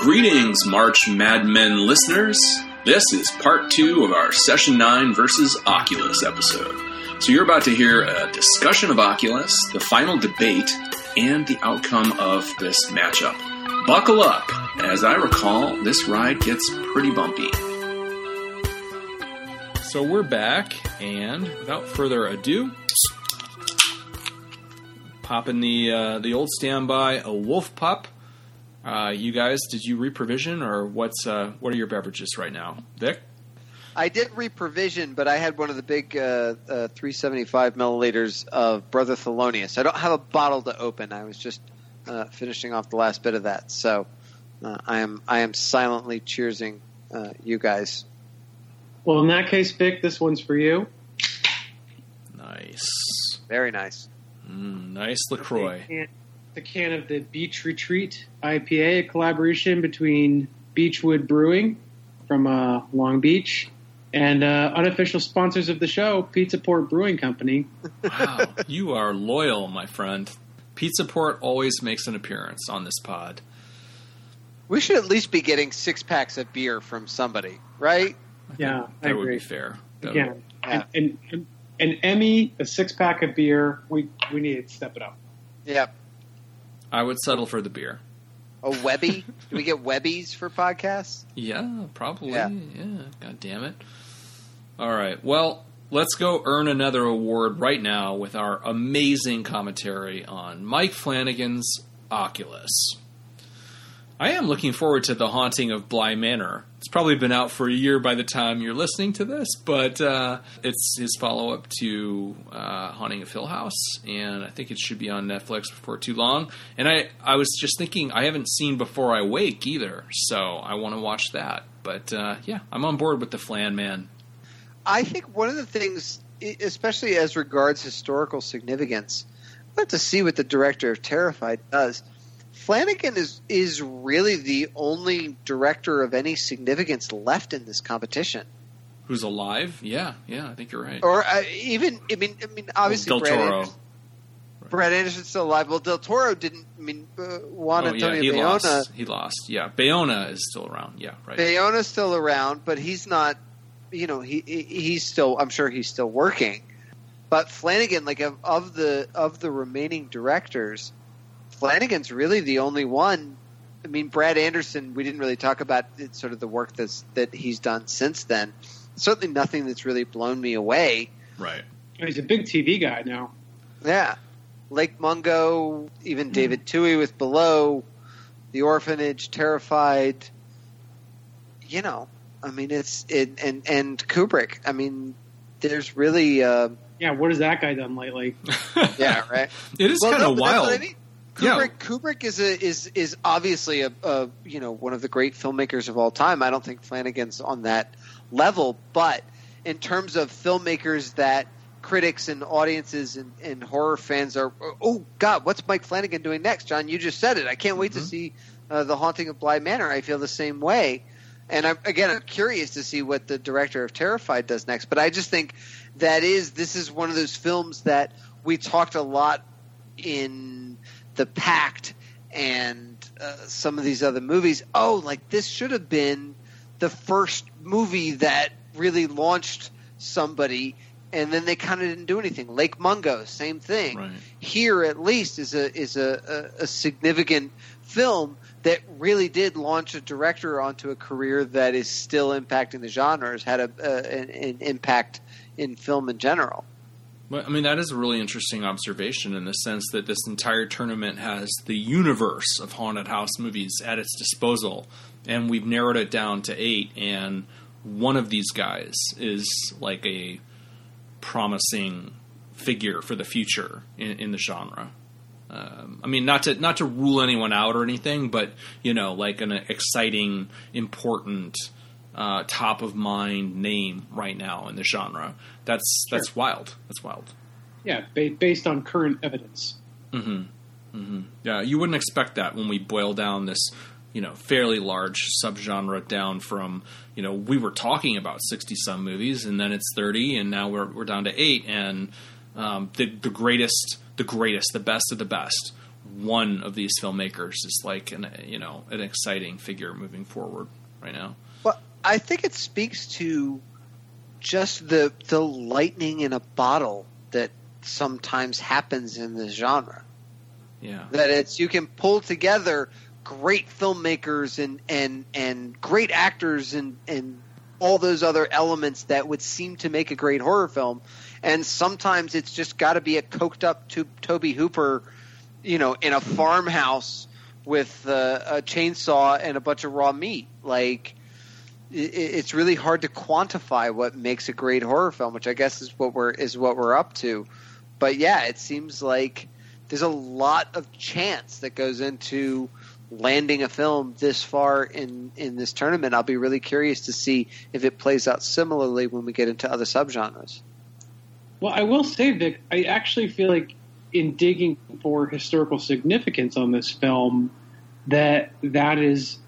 Greetings, March Madmen listeners. This is part two of our Session 9 versus Oculus episode. So, you're about to hear a discussion of Oculus, the final debate, and the outcome of this matchup. Buckle up. As I recall, this ride gets pretty bumpy. So we're back, and without further ado, popping the uh, the old standby, a wolf pup. Uh, you guys, did you reprovision or what's uh, what are your beverages right now, Vic? I did reprovision, but I had one of the big uh, uh, 375 milliliters of Brother Thelonious. I don't have a bottle to open. I was just uh, finishing off the last bit of that, so uh, I am I am silently cheersing uh, you guys. Well, in that case, Vic, this one's for you. Nice, Very nice. Mm, nice Lacroix. And the can of the Beach Retreat IPA, a collaboration between Beachwood Brewing from uh, Long Beach and uh, unofficial sponsors of the show, Pizza Port Brewing Company. Wow, you are loyal, my friend. Pizza Port always makes an appearance on this pod. We should at least be getting six packs of beer from somebody, right? Yeah, I That would agree. be fair. That Again, would- Yeah. and, and, and Emmy, a six pack of beer. We we need to step it up. Yep. I would settle for the beer. A Webby? Do we get Webbies for podcasts? Yeah, probably. Yeah. Yeah. God damn it. All right. Well, let's go earn another award right now with our amazing commentary on Mike Flanagan's Oculus. I am looking forward to The Haunting of Bly Manor. It's probably been out for a year by the time you're listening to this, but uh, it's his follow up to uh, Haunting of Hill House, and I think it should be on Netflix before too long. And I, I was just thinking, I haven't seen Before I Wake either, so I want to watch that. But uh, yeah, I'm on board with the Flan Man. I think one of the things, especially as regards historical significance, I'd like to see what the director of Terrified does. Flanagan is is really the only director of any significance left in this competition, Who's alive? Yeah, yeah, I think you're right. or uh, even I mean, I mean, obviously Del Brad, Toro. Anderson, Brad Anderson's still alive. Well, Del Toro didn't. I mean, uh, Juan Oh, yeah, Antonio he Bayona. lost. He lost. Yeah, Bayona is still around. Yeah, right. Bayona's still around, but he's not. You know, he he- he's still. I'm sure he's still working. But Flanagan, like of, of the of the remaining directors, Flanagan's really the only one. I mean, Brad Anderson. We didn't really talk about it, sort of the work that's that he's done since then. Certainly, nothing that's really blown me away. right. He's a big TV guy now. Yeah, Lake Mungo, even David Twohy with Below, The Orphanage, Terrified. You know, I mean, it's it and and Kubrick. I mean, there's really, uh, Yeah, what has that guy done lately? yeah, right. It is Well, kind no, of but that's wild. what I mean. Yeah. Kubrick, Kubrick is a is is obviously a, a you know one of the great filmmakers of all time. I don't think Flanagan's on that level, but in terms of filmmakers that critics and audiences and, and horror fans are, oh God, what's Mike Flanagan doing next? John, you just said it. I can't wait to Mhm. see uh, the Haunting of Bly Manor. I feel the same way, and I'm again I'm curious to see what the director of Terrified does next. But I just think that is this is one of those films that we talked a lot in the Pact and uh, some of these other movies. Oh, like this should have been the first movie that really launched somebody, and then they kind of didn't do anything. Lake Mungo, same thing. Right. Here, at least, is a is a, a, a significant film that really did launch a director onto a career that is still impacting the genre. Has had a, uh, an, an impact in film in general. I mean, that is a really interesting observation in the sense that this entire tournament has the universe of haunted house movies at its disposal, and we've narrowed it down to eight. And one of these guys is like a promising figure for the future in, in the genre. Um, I mean, not to not to rule anyone out or anything, but you know, like an exciting, important, uh, top of mind name right now in the genre. That's that's wild. That's wild. Yeah, ba- based on current evidence. hmm hmm Yeah, you wouldn't expect that when we boil down this, you know, fairly large subgenre down from, you know, we were talking about sixty some movies, and then it's thirty, and now we're we're down to eight, and um, the the greatest, the greatest, the best of the best. one of these filmmakers is like an you know an exciting figure moving forward right now. I think it speaks to just the the lightning in a bottle that sometimes happens in this genre. Yeah. That it's you can pull together great filmmakers and and and great actors and and all those other elements that would seem to make a great horror film and sometimes it's just got to be a coked up to Tobe Hooper you know in a farmhouse with uh, a chainsaw and a bunch of raw meat like it's really hard to quantify what makes a great horror film which I guess is what we're is what we're up to but yeah it seems like there's a lot of chance that goes into landing a film this far in in this tournament. I'll be really curious to see if it plays out similarly when we get into other subgenres. Well, I will say, Vic, I actually feel like in digging for historical significance on this film, that that is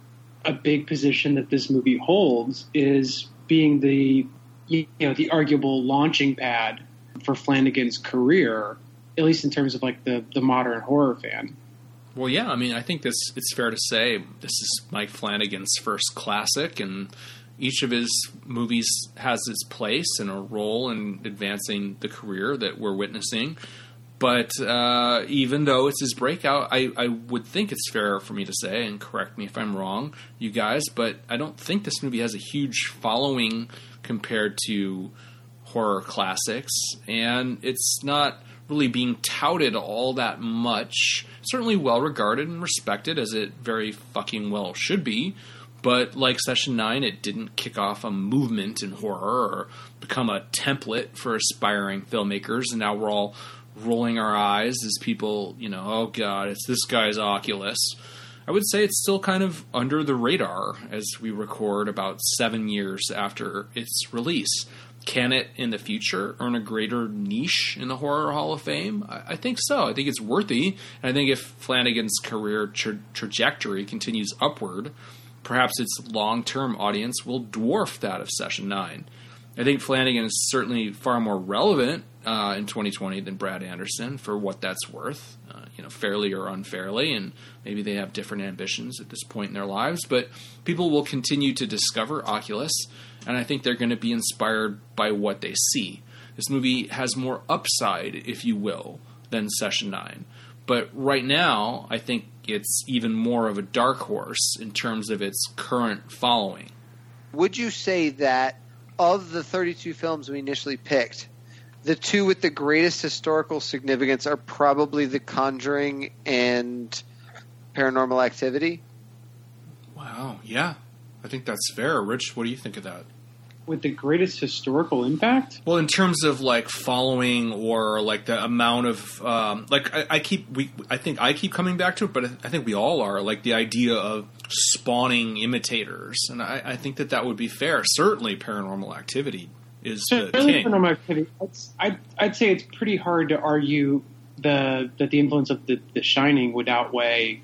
a big position that this movie holds is being the you know the arguable launching pad for Flanagan's career, at least in terms of like the the modern horror fan. Well, yeah, I mean, I think this it's fair to say this is Mike Flanagan's first classic, and each of his movies has its place and a role in advancing the career that we're witnessing. But uh, even though it's his breakout, I, I would think it's fair for me to say, and correct me if I'm wrong, you guys, but I don't think this movie has a huge following compared to horror classics, and it's not really being touted all that much. Certainly well regarded and respected, as it very fucking well should be. But like Session 9, it didn't kick off a movement in horror or become a template for aspiring filmmakers. And now we're all rolling our eyes as people, you know, oh god, it's this guy's Oculus. I would say it's still kind of under the radar as we record about seven years after its release. Can it in the future earn a greater niche in the Horror Hall of Fame? I, I think so. I think it's worthy. And I think if Flanagan's career tra- trajectory continues upward, perhaps its long term audience will dwarf that of Session 9. I think Flanagan is certainly far more relevant uh, in 2020 than Brad Anderson for what that's worth, uh, you know, fairly or unfairly, and maybe they have different ambitions at this point in their lives. But people will continue to discover Oculus, and I think they're going to be inspired by what they see. This movie has more upside, if you will, than Session 9. But right now, I think it's even more of a dark horse in terms of its current following. Would you say that of the 32 films we initially picked, the two with the greatest historical significance are probably The Conjuring and Paranormal Activity? Wow, yeah. I think that's fair. Rich, what do you think of that? With the greatest historical impact? Well, in terms of like following or like the amount of um, like I, I keep we I think I keep coming back to it, but I think we all are like the idea of spawning imitators, and I, I think that that would be fair. Certainly, Paranormal Activity is the king. Paranormal Activity. I'd, I'd say it's pretty hard to argue the that the influence of the, the Shining would outweigh.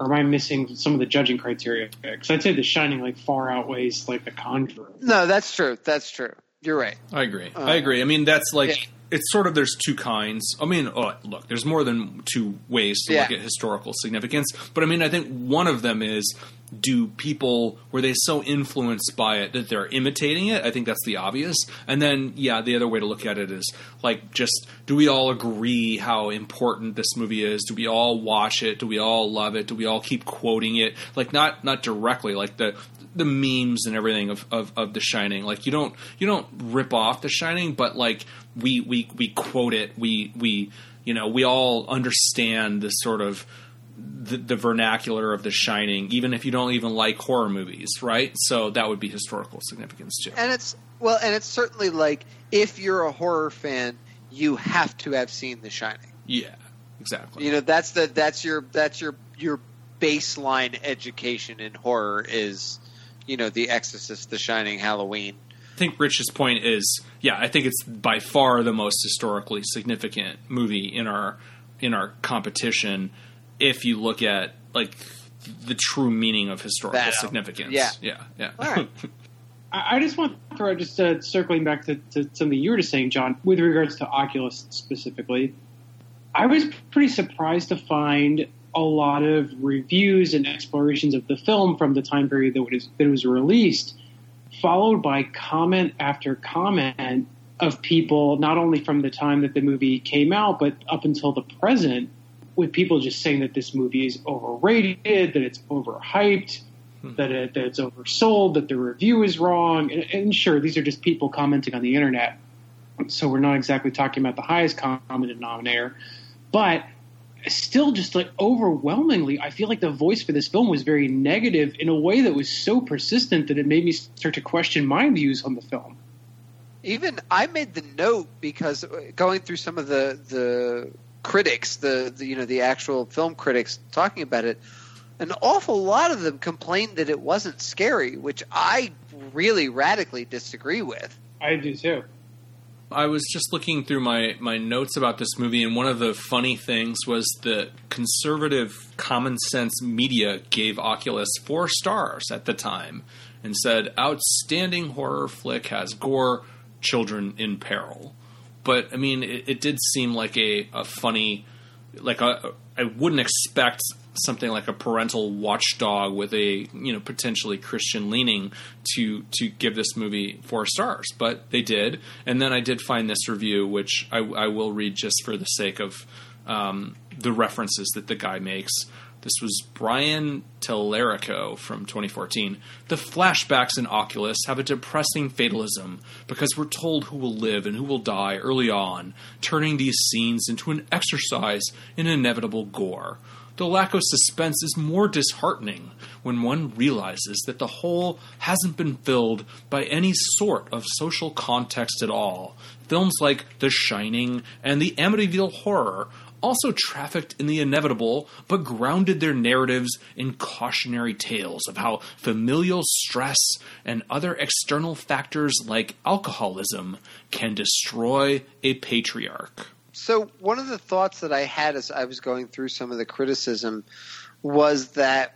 Or am I missing some of the judging criteria? Because I'd say The Shining like far outweighs like The Conjuring. No, that's true. That's true. You're right. I agree. Uh, I agree. I mean, that's like yeah. It's sort of there's two kinds. I mean, oh, look, there's more than two ways to look at historical significance, but I mean, I think one of them is do people were they so influenced by it that they're imitating it? I think that's the obvious. And then yeah, the other way to look at it is like just do we all agree how important this movie is? Do we all watch it? Do we all love it? Do we all keep quoting it? Like not not directly like the the memes and everything of, of, of The Shining. Like you don't you don't rip off The Shining, but like we we we quote it. We we you know we all understand the sort of the, the vernacular of The Shining, even if you don't even like horror movies, right? So that would be historical significance too. And it's well, and it's certainly like if you're a horror fan, you have to have seen The Shining. Yeah, exactly. You know, that's the that's your that's your your baseline education in horror is, you know, The Exorcist, The Shining, Halloween. I think Rich's point is, yeah, I think it's by far the most historically significant movie in our in our competition. If you look at like the true meaning of historical That, significance, yeah. yeah, yeah. All right. I I just want to throw just uh, circling back to, to something you were just saying, John, with regards to Oculus specifically. I was pretty surprised to find a lot of reviews and explorations of the film from the time period that it was, that it was released, followed by comment after comment of people, not only from the time that the movie came out, but up until the present, with people just saying that this movie is overrated, that it's overhyped, hmm. that, it, that it's oversold, that the review is wrong. And, and sure, these are just people commenting on the internet. So we're not exactly talking about the highest common denominator. But still just like overwhelmingly i feel like the voice for this film was very negative in a way that was so persistent that it made me start to question my views on the film. Even i made the note because uh, going through some of the the critics the, the you know the actual film critics talking about it an awful lot of them complained that it wasn't scary which i really radically disagree with. I do too I was just looking through my, my notes about this movie, and one of the funny things was that conservative common sense media gave Oculus four stars at the time and said, outstanding horror flick has gore, children in peril. But, I mean, it, it did seem like a, a funny, like a, I wouldn't expect something like a parental watchdog with a you know potentially Christian leaning to to give this movie four stars, but they did. And then I did find this review, which I, I will read just for the sake of um, the references that the guy makes. This was Brian Tallerico from 2014. The flashbacks in Oculus have a depressing fatalism because we're told who will live and who will die early on, turning these scenes into an exercise in inevitable gore. The lack of suspense is more disheartening when one realizes that the hole hasn't been filled by any sort of social context at all. Films like The Shining and The Amityville Horror also trafficked in the inevitable, but grounded their narratives in cautionary tales of how familial stress and other external factors like alcoholism can destroy a patriarch so one of the thoughts that I had as I was going through some of the criticism was that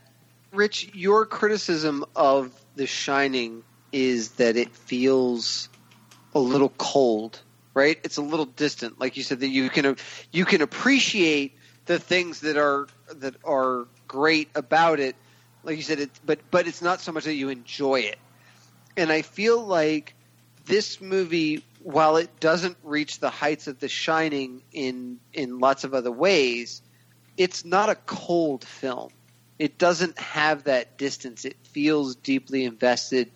Rich, your criticism of The Shining is that it feels a little cold, right? It's a little distant. Like you said that you can you can appreciate the things that are that are great about it. Like you said it but but it's not so much that you enjoy it. And I feel like this movie while it doesn't reach the heights of The Shining in in lots of other ways, it's not a cold film. It doesn't have that distance. It feels deeply invested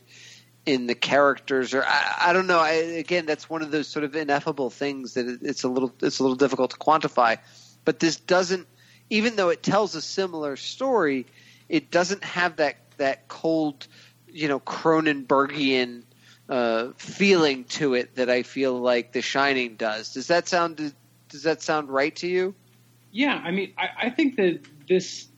in the characters, or I, I don't know. I, again, that's one of those sort of ineffable things that it's a little it's a little difficult to quantify. But this doesn't, even though it tells a similar story, it doesn't have that that cold, you know, Cronenbergian uh, feeling to it that I feel like The Shining does. Does that sound does that sound right to you? Yeah, I mean, I, I think that this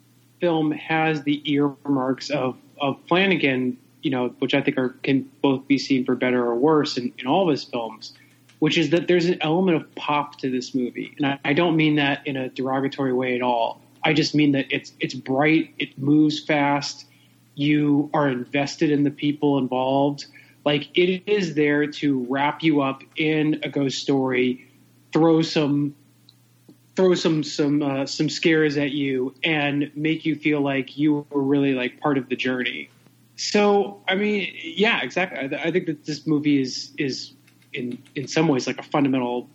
film has the earmarks of of Flanagan, you know, which I think are can both be seen for better or worse in, in all of his films. Which is that there's an element of pop to this movie, and I, I don't mean that in a derogatory way at all. I just mean that it's it's bright, it moves fast, you are invested in the people involved like it is there to wrap you up in a ghost story, throw some throw some some uh, some scares at you and make you feel like you were really like part of the journey. So I mean, yeah, exactly. I, I think that this movie is is in in some ways like a fundamental,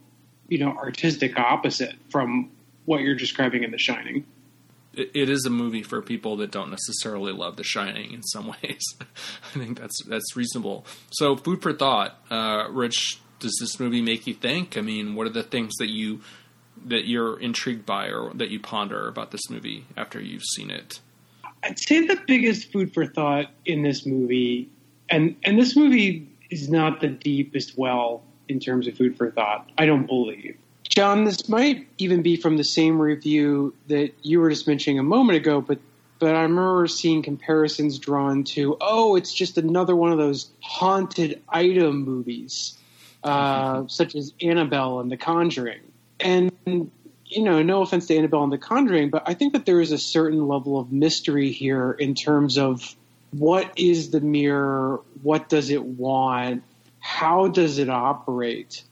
you know, artistic opposite from what you're describing in The Shining it is a movie for people that don't necessarily love The Shining in some ways. I think that's that's reasonable. So, food for thought, uh, Rich. Does this movie make you think? I mean, what are the things that you that you're intrigued by or that you ponder about this movie after you've seen it? I'd say the biggest food for thought in this movie, and and this movie is not the deepest well in terms of food for thought. I don't believe. John, this might even be from the same review that you were just mentioning a moment ago, but but I remember seeing comparisons drawn to, oh, it's just another one of those haunted item movies, uh, such as Annabelle and The Conjuring. And you know, no offense to Annabelle and The Conjuring, but I think that there is a certain level of mystery here in terms of what is the mirror, what does it want, how does it operate.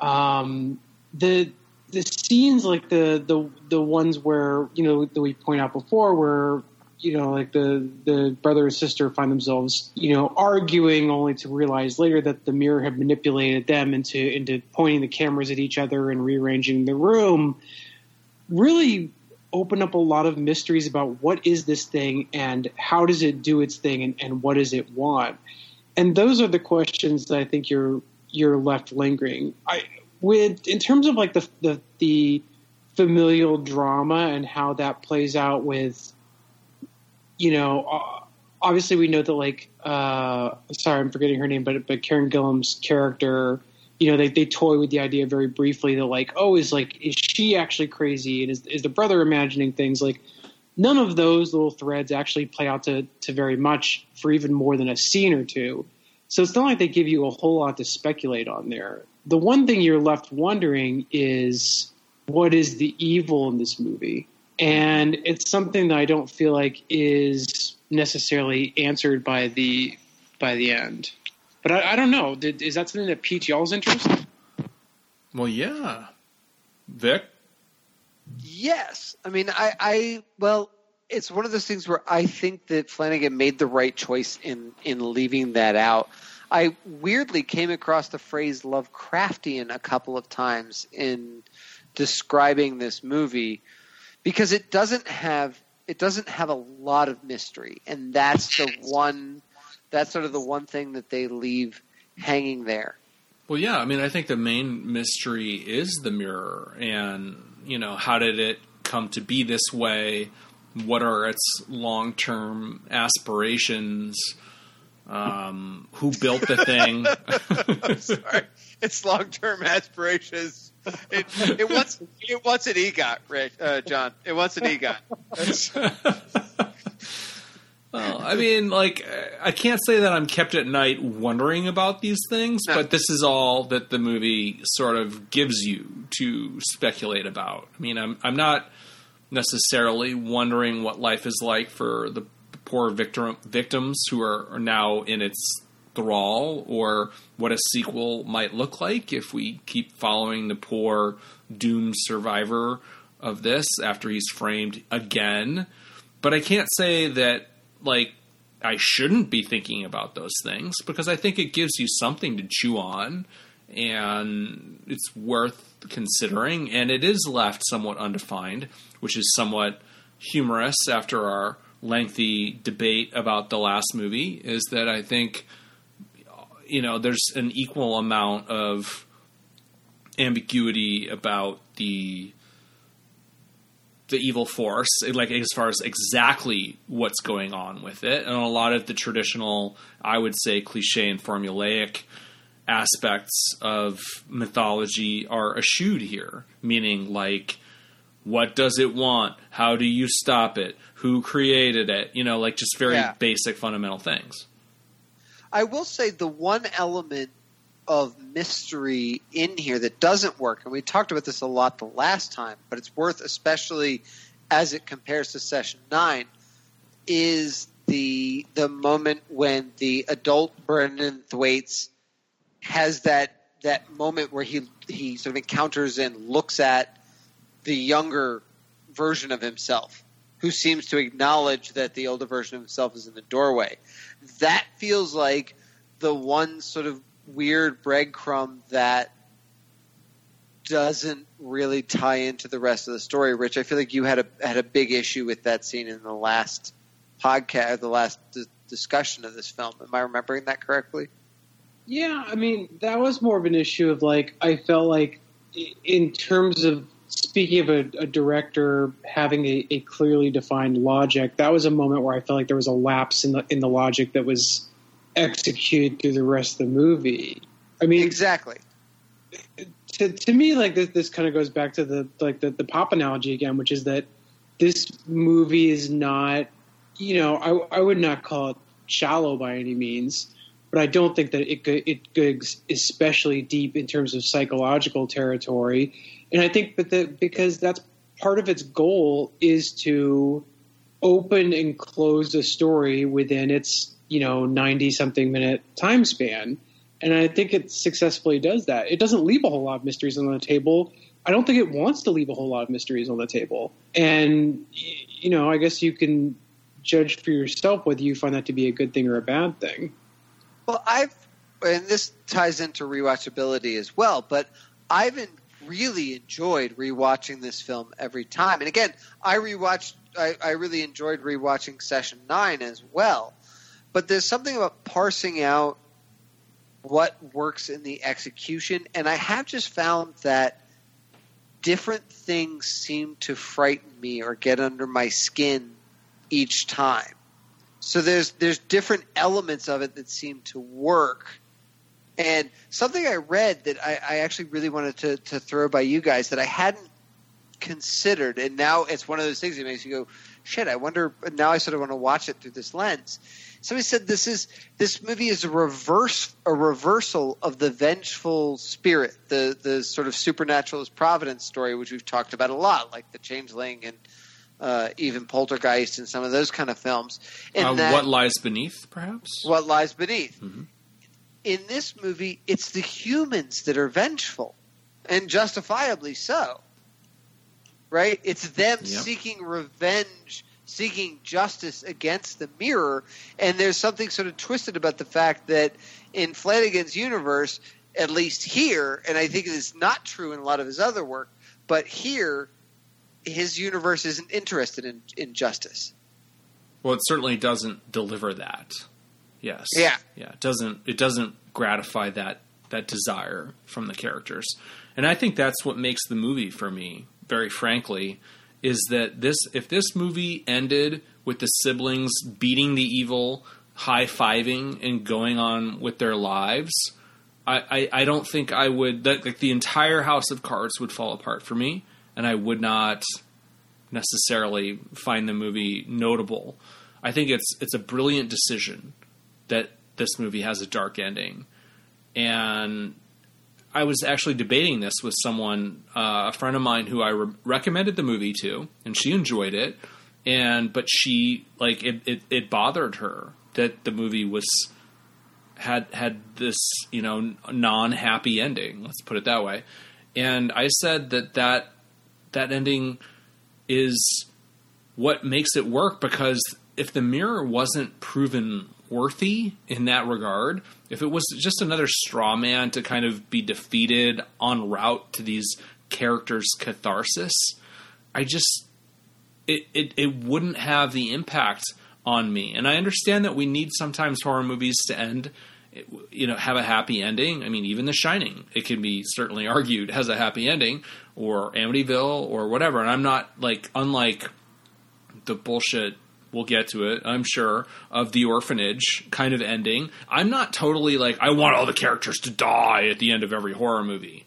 Um, the the scenes like the the the ones where you know that we point out before where you know like the the brother and sister find themselves you know arguing only to realize later that the mirror had manipulated them into into pointing the cameras at each other and rearranging the room really open up a lot of mysteries about what is this thing and how does it do its thing and, and what does it want. And those are the questions that i think you're you're left lingering. I with in terms of like the the, the familial drama and how that plays out with you know obviously we know that like uh, sorry i'm forgetting her name but but karen gillan's character you know they, they toy with the idea very briefly that like oh is like is she actually crazy? And is, is the brother imagining things? Like none of those little threads actually play out to, to very much for even more than a scene or two. So it's not like they give you a whole lot to speculate on there the one thing you're left wondering is what is the evil in this movie? And it's something that I don't feel like is necessarily answered by the by the end. But I, I don't know. Did, is that something that piqued y'all's interest? Well, yeah. Vic? Yes. I mean, I, I, well, it's one of those things where I think that Flanagan made the right choice in, in leaving that out. I weirdly came across the phrase Lovecraftian a couple of times in describing this movie because it doesn't have it doesn't have a lot of mystery and that's the one that's sort of the one thing that they leave hanging there. Well, yeah, I mean, I think the main mystery is the mirror and, you know, how did it come to be this way? What are its long-term aspirations? Um, who built the thing. sorry. It's long term aspirations. It, it wants it wants an EGOT, Rick, uh, John. It wants an EGOT. well, I mean, like, I can't say that I'm kept at night wondering about these things, no. but this is all that the movie sort of gives you to speculate about. I mean, I'm I'm not necessarily wondering what life is like for the poor victim, victims who are, are now in its thrall, or what a sequel might look like if we keep following the poor doomed survivor of this after he's framed again. But I can't say that like I shouldn't be thinking about those things because I think it gives you something to chew on and it's worth considering and it is left somewhat undefined, which is somewhat humorous after our lengthy debate about the last movie is that I think you know there's an equal amount of ambiguity about the the evil force like as far as exactly what's going on with it. And a lot of the traditional i would say cliche and formulaic aspects of mythology are eschewed here. Meaning like what does it want? How do you stop it who created it, you know, like just very yeah. basic fundamental things. I will say the one element of mystery in here that doesn't work, and we talked about this a lot the last time, but it's worth especially as it compares to session nine, is the the moment when the adult Brenton Thwaites has that that moment where he he sort of encounters and looks at the younger version of himself who seems to acknowledge that the older version of himself is in the doorway. That feels like the one sort of weird breadcrumb that doesn't really tie into the rest of the story. Rich, I feel like you had a had a big issue with that scene in the last podcast, the last d- discussion of this film. Am I remembering that correctly? Yeah, I mean that was more of an issue of like I felt like in terms of speaking of a, a director having a, a, clearly defined logic, that was a moment where I felt like there was a lapse in the in the logic that was executed through the rest of the movie. I mean, exactly. To, to me, like this, this kind of goes back to the like the, the pop analogy again, which is that this movie is not, you know, I, I would not call it shallow by any means, but I don't think that it it goes especially deep in terms of psychological territory and I think that the, because that's part of its goal is to open and close a story within its you know 90 something minute time span and i think it successfully does that it doesn't leave a whole lot of mysteries on the table I don't think it wants to leave a whole lot of mysteries on the table. And you know, I guess you can judge for yourself whether you find that to be a good thing or a bad thing. Well, I've and this ties into rewatchability as well, but I've really enjoyed rewatching this film every time. And again, I rewatched. I, I really enjoyed rewatching Session Nine as well. But there's something about parsing out what works in the execution, and I have just found that different things seem to frighten me or get under my skin each time. So there's there's different elements of it that seem to work. And something I read that I, I actually really wanted to, to throw by you guys that I hadn't considered, and now it's one of those things that makes you go, shit, I wonder. Now I sort of want to watch it through this lens. Somebody said this is this movie is a reverse a reversal of the vengeful spirit, the the sort of supernaturalist providence story, which we've talked about a lot, like the Changeling and uh, even Poltergeist and some of those kind of films. And Uh, that- what lies beneath, perhaps? what lies beneath. Mhm. In this movie, it's the humans that are vengeful, and justifiably so. Right? It's them Yep. seeking revenge, seeking justice against the mirror, and there's something sort of twisted about the fact that in Flanagan's universe, at least here, and I think it is not true in a lot of his other work, but here, his universe isn't interested in, in justice. Well, it certainly doesn't deliver that. Yes. Yeah. Yeah. It doesn't. It doesn't gratify that that desire from the characters, and I think that's what makes the movie for me. Very frankly, is that this if this movie ended with the siblings beating the evil, high fiving, and going on with their lives. I, I, I don't think I would that like the entire house of cards would fall apart for me, and I would not necessarily find the movie notable. I think it's it's a brilliant decision that this movie has a dark ending, and I was actually debating this with someone, uh, a friend of mine who I re- recommended the movie to, and she enjoyed it, and but she like it, it, it bothered her that the movie was had had this you know non happy ending. Let's put it that way. And I said that that that ending is what makes it work because if the mirror wasn't proven worthy in that regard, if it was just another straw man to kind of be defeated en route to these characters' catharsis, I just it, it, it wouldn't have the impact on me. And I understand that we need sometimes horror movies to end, you know, have a happy ending. I mean, even The Shining, it can be certainly argued has a happy ending, or Amityville, or whatever. And I'm not like, unlike the bullshit. We'll get to it, I'm sure, of the orphanage kind of ending. I'm not totally like, I want all the characters to die at the end of every horror movie.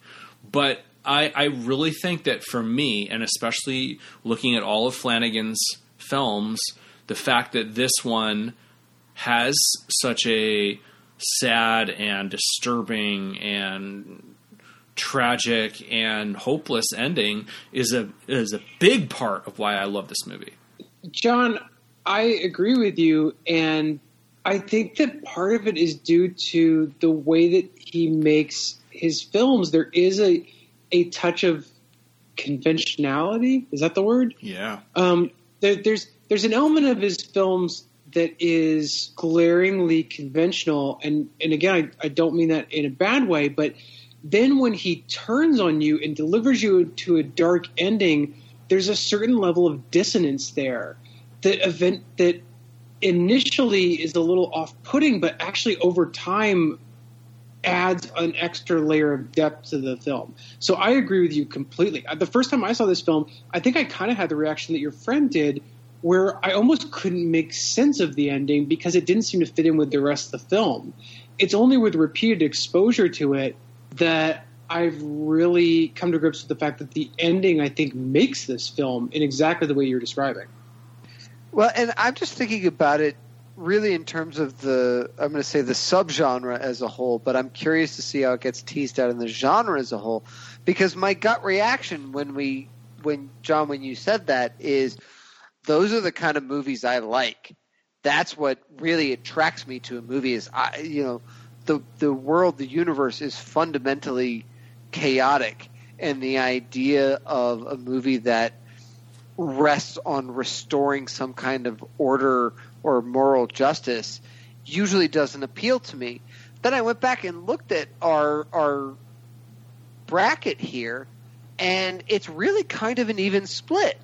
But I, I really think that for me, and especially looking at all of Flanagan's films, the fact that this one has such a sad and disturbing and tragic and hopeless ending is a is a big part of why I love this movie. John, I agree with you, and I think that part of it is due to the way that he makes his films. There is a a touch of conventionality. Is that the word? Yeah. Um, there, there's there's an element of his films that is glaringly conventional, and and again, I, I don't mean that in a bad way, but then when he turns on you and delivers you to a dark ending, there's a certain level of dissonance there. That event that initially is a little off-putting, but actually over time adds an extra layer of depth to the film. So I agree with you completely. Uh, The first time I saw this film, I think I kind of had the reaction that your friend did, where I almost couldn't make sense of the ending because it didn't seem to fit in with the rest of the film. It's only with repeated exposure to it that I've really come to grips with the fact that the ending, I think, makes this film in exactly the way you're describing. Well, and I'm just thinking about it really in terms of the I'm going to say the subgenre as a whole, but I'm curious to see how it gets teased out in the genre as a whole because my gut reaction when we when John when you said that is those are the kind of movies I like. That's what really attracts me to a movie is I you know the the world the universe is fundamentally chaotic and the idea of a movie that rests on restoring some kind of order or moral justice usually doesn't appeal to me. Then I went back and looked at our our bracket here, and it's really kind of an even split.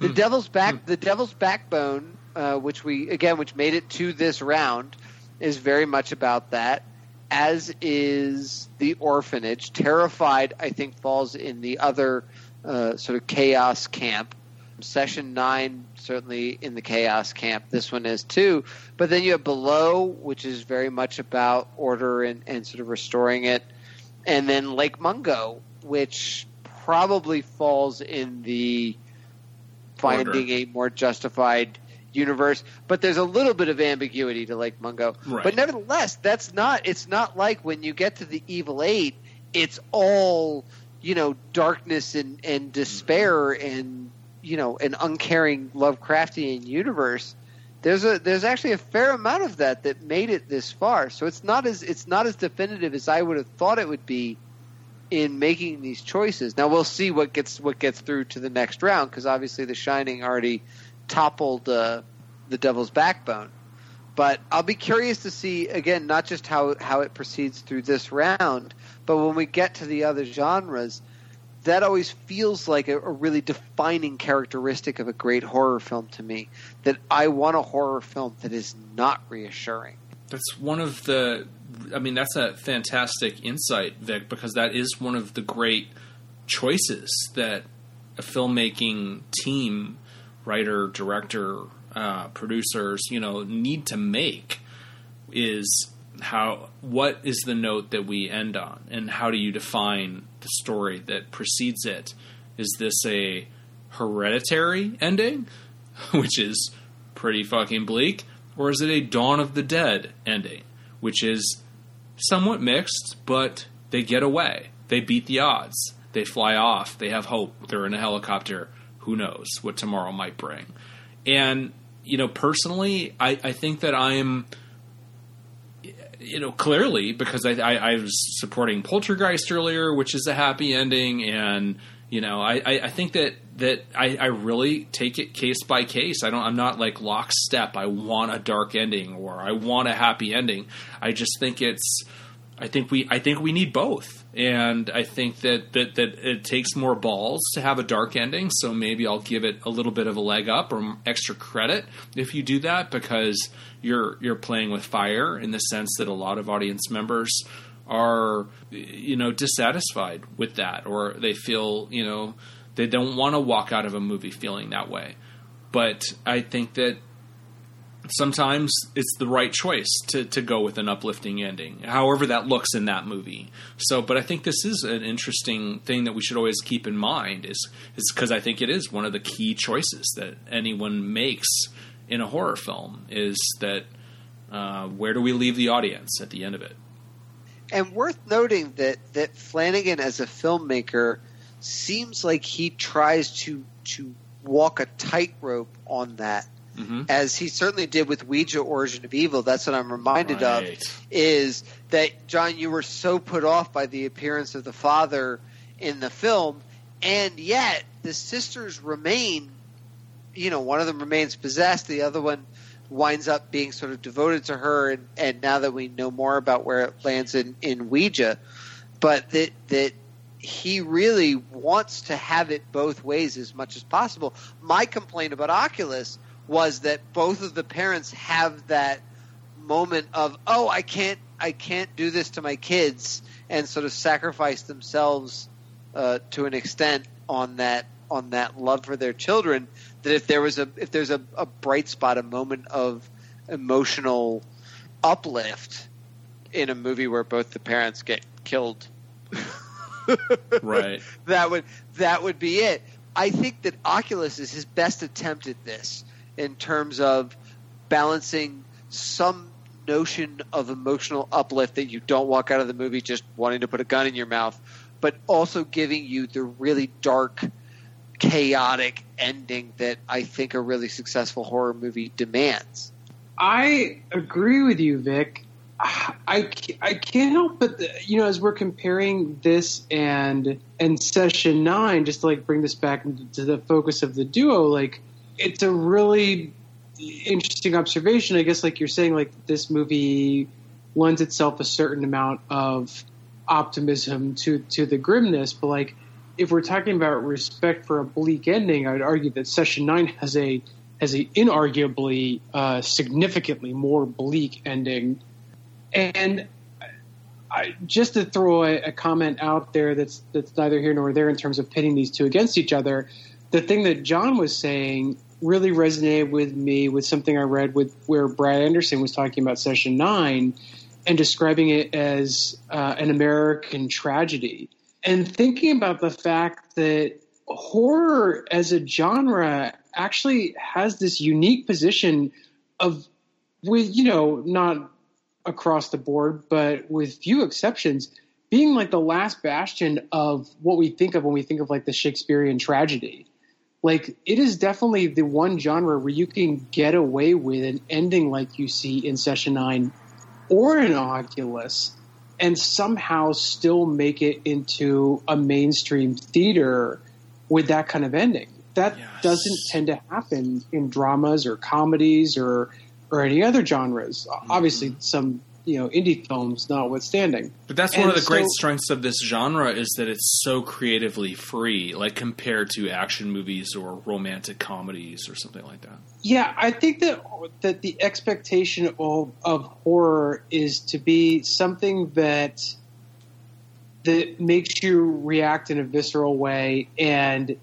The Hmm. Devil's back, Hmm. the Devil's Backbone, uh, which we again, which made it to this round, is very much about that. As is the Orphanage. Terrified, I think, falls in the other uh, sort of chaos camp. Session nine certainly in the chaos camp. This one is too. But then you have Below, which is very much about order and, and sort of restoring it, and then Lake Mungo, which probably falls in the finding a more justified universe. But there's a little bit of ambiguity to Lake Mungo. Right. But nevertheless, that's not. It's not like when you get to the Evil Eight, it's all you know darkness and and despair and you know an uncaring Lovecraftian universe. There's a there's actually a fair amount of that that made it this far. So it's not as it's not as definitive as I would have thought it would be in making these choices. Now we'll see what gets what gets through to the next round because obviously The Shining already toppled uh, the Devil's Backbone. But I'll be curious to see again not just how how it proceeds through this round, but when we get to the other genres, that always feels like a, a really defining characteristic of a great horror film to me. That I want a horror film that is not reassuring. That's one of the. I mean, that's a fantastic insight, Vic, because that is one of the great choices that a filmmaking team, writer, director, uh, producers, you know, need to make. Is how what is the note that we end on, and how do you define the story that precedes it? Is this a hereditary ending, which is pretty fucking bleak, or is it a Dawn of the Dead ending, which is somewhat mixed, but they get away. They beat the odds. They fly off. They have hope. They're in a helicopter. Who knows what tomorrow might bring? And, you know, personally, I, I think that I'm, you know, clearly because I, I, I was supporting Poltergeist earlier, which is a happy ending. And, you know, I, I, I think that, that I, I really take it case by case. I don't, I'm not like lockstep. I want a dark ending or I want a happy ending. I just think it's, I think we I think we need both, and I think that, that that it takes more balls to have a dark ending. So maybe I'll give it a little bit of a leg up or extra credit if you do that because you're you're playing with fire in the sense that a lot of audience members are you know dissatisfied with that or they feel you know they don't want to walk out of a movie feeling that way. But I think that sometimes it's the right choice to, to go with an uplifting ending, however that looks in that movie. So, but I think this is an interesting thing that we should always keep in mind is is because I think it is one of the key choices that anyone makes in a horror film is that uh, where do we leave the audience at the end of it? And worth noting that that Flanagan as a filmmaker seems like he tries to to walk a tightrope on that Mm-hmm. as he certainly did with Ouija Origin of Evil. That's what I'm reminded of is that John, you were so put off by the appearance of the father in the film, and yet the sisters remain. You know, one of them remains possessed, the other one winds up being sort of devoted to her, and, and now that we know more about where it lands in, in Ouija, but that that he really wants to have it both ways as much as possible. My complaint about Oculus was that both of the parents have that moment of oh I can't I can't do this to my kids and sort of sacrifice themselves uh, to an extent on that on that love for their children that if there was a if there's a, a bright spot a moment of emotional uplift in a movie where both the parents get killed Right. that would that would be it. I think that Oculus is his best attempt at this in terms of balancing some notion of emotional uplift that you don't walk out of the movie just wanting to put a gun in your mouth, but also giving you the really dark, chaotic ending that I think a really successful horror movie demands. I agree with you, Vic. I, I can't help but you know as we're comparing this and and session nine just to like bring this back to the focus of the duo like it's a really interesting observation I guess like you're saying like this movie lends itself a certain amount of optimism to to the grimness but like if we're talking about respect for a bleak ending I'd argue that session nine has a has a inarguably uh, significantly more bleak ending. And I, just to throw a, a, comment out there that's that's neither here nor there in terms of pitting these two against each other, the thing that John was saying really resonated with me with something I read with where Brad Anderson was talking about Session Nine and describing it as uh, an American tragedy, and thinking about the fact that horror as a genre actually has this unique position of with you know not across the board, but with few exceptions, being like the last bastion of what we think of when we think of like the Shakespearean tragedy. Like it is definitely the one genre where you can get away with an ending like you see in Session Nine or in Oculus, and somehow still make it into a mainstream theater with that kind of ending. That yes. doesn't tend to happen in dramas or comedies or or any other genres. Mm-hmm. Obviously, some you know indie films notwithstanding. But that's and one of the so, great strengths of this genre is that it's so creatively free, like compared to action movies or romantic comedies or something like that. Yeah, I think that that the expectation of, of horror is to be something that that makes you react in a visceral way and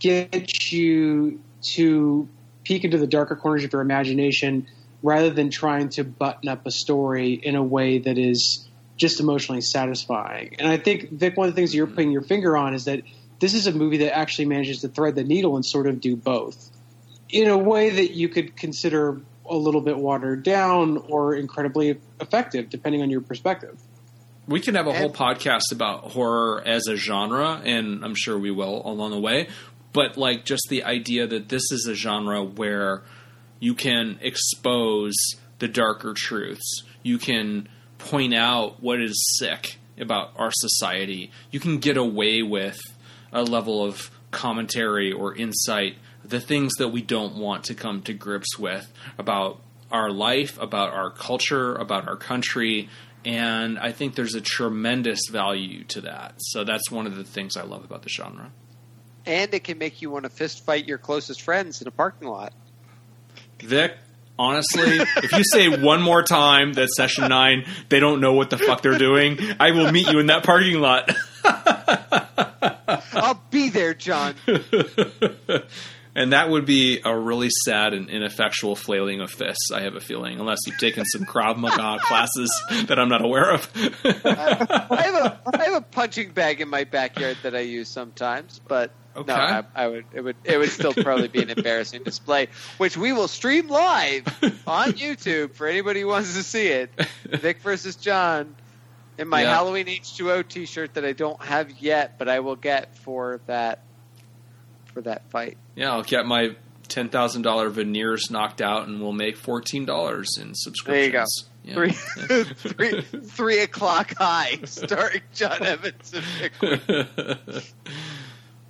gets you to peek into the darker corners of your imagination rather than trying to button up a story in a way that is just emotionally satisfying. And I think, Vic, one of the things you're mm-hmm. putting your finger on is that this is a movie that actually manages to thread the needle and sort of do both in a way that you could consider a little bit watered down or incredibly effective, depending on your perspective. We can have a whole podcast about horror as a genre, and I'm sure we will along the way but like just the idea that this is a genre where you can expose the darker truths. You can point out what is sick about our society. You can get away with a level of commentary or insight, the things that we don't want to come to grips with about our life, about our culture, about our country. And I think there's a tremendous value to that. So that's one of the things I love about the genre and it can make you want to fist fight your closest friends in a parking lot. Vic, honestly, if you say one more time that session nine, they don't know what the fuck they're doing, I will meet you in that parking lot. I'll be there, John. and that would be a really sad and ineffectual flailing of fists. I have a feeling, unless you've taken some Krav Maga classes that I'm not aware of. I, have a I have a punching bag in my backyard that I use sometimes, but Okay. No, I, I, would. It would. It would still probably be an embarrassing display, which we will stream live on YouTube for anybody who wants to see it. Vic versus John in my yeah. Halloween H2O T-shirt that I don't have yet, but I will get for that for that fight. Yeah, I'll get my ten thousand dollar veneers knocked out, and we'll make fourteen dollars in subscriptions. There you go. Yeah. Three, three, three o'clock high, starring John Evans and Vic.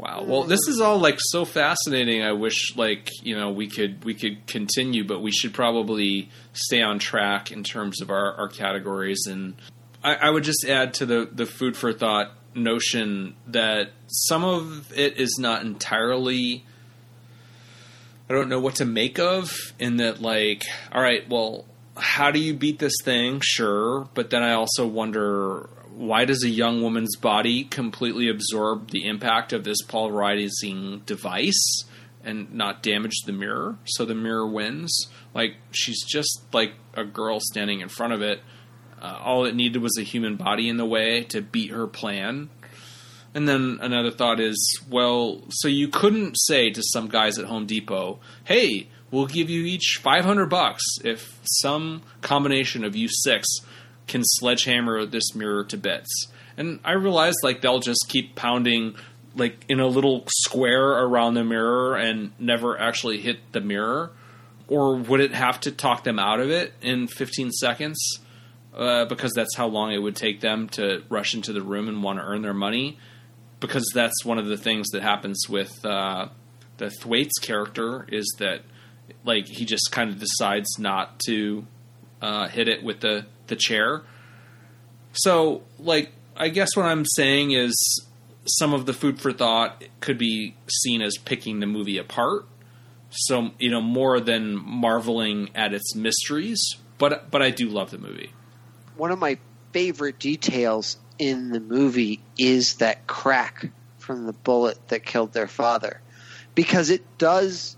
Wow. Well, this is all like so fascinating. I wish like, you know, we could we could continue, but we should probably stay on track in terms of our, our categories and I, I would just add to the, the food for thought notion that some of it is not entirely I don't know what to make of in that like, all right, well, how do you beat this thing? Sure, but then I also wonder why does a young woman's body completely absorb the impact of this polarizing device and not damage the mirror? So the mirror wins. Like she's just like a girl standing in front of it. Uh, all it needed was a human body in the way to beat her plan. And then another thought is well so you couldn't say to some guys at home depot hey we'll give you each 500 bucks if some combination of you six can sledgehammer this mirror to bits. And I realized like they'll just keep pounding like in a little square around the mirror and never actually hit the mirror. Or would it have to talk them out of it in 15 seconds? uh, because that's how long it would take them to rush into the room and want to earn their money. Because that's one of the things that happens with uh, the Thwaites character is that like he just kind of decides not to uh, hit it with the the chair. So like I guess what I'm saying is some of the food for thought could be seen as picking the movie apart. So you know more than marveling at its mysteries, but but I do love the movie. One of my favorite details in the movie is that crack from the bullet that killed their father, because it does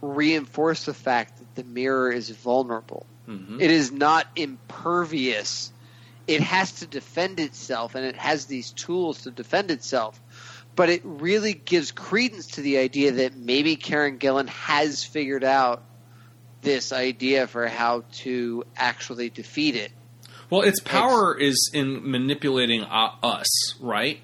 reinforce the fact that the mirror is vulnerable. Mm-hmm. It is not impervious. It has to defend itself, and it has these tools to defend itself. But it really gives credence to the idea that maybe Karen Gillan has figured out this idea for how to actually defeat it. Well, its power is in manipulating uh, us, right?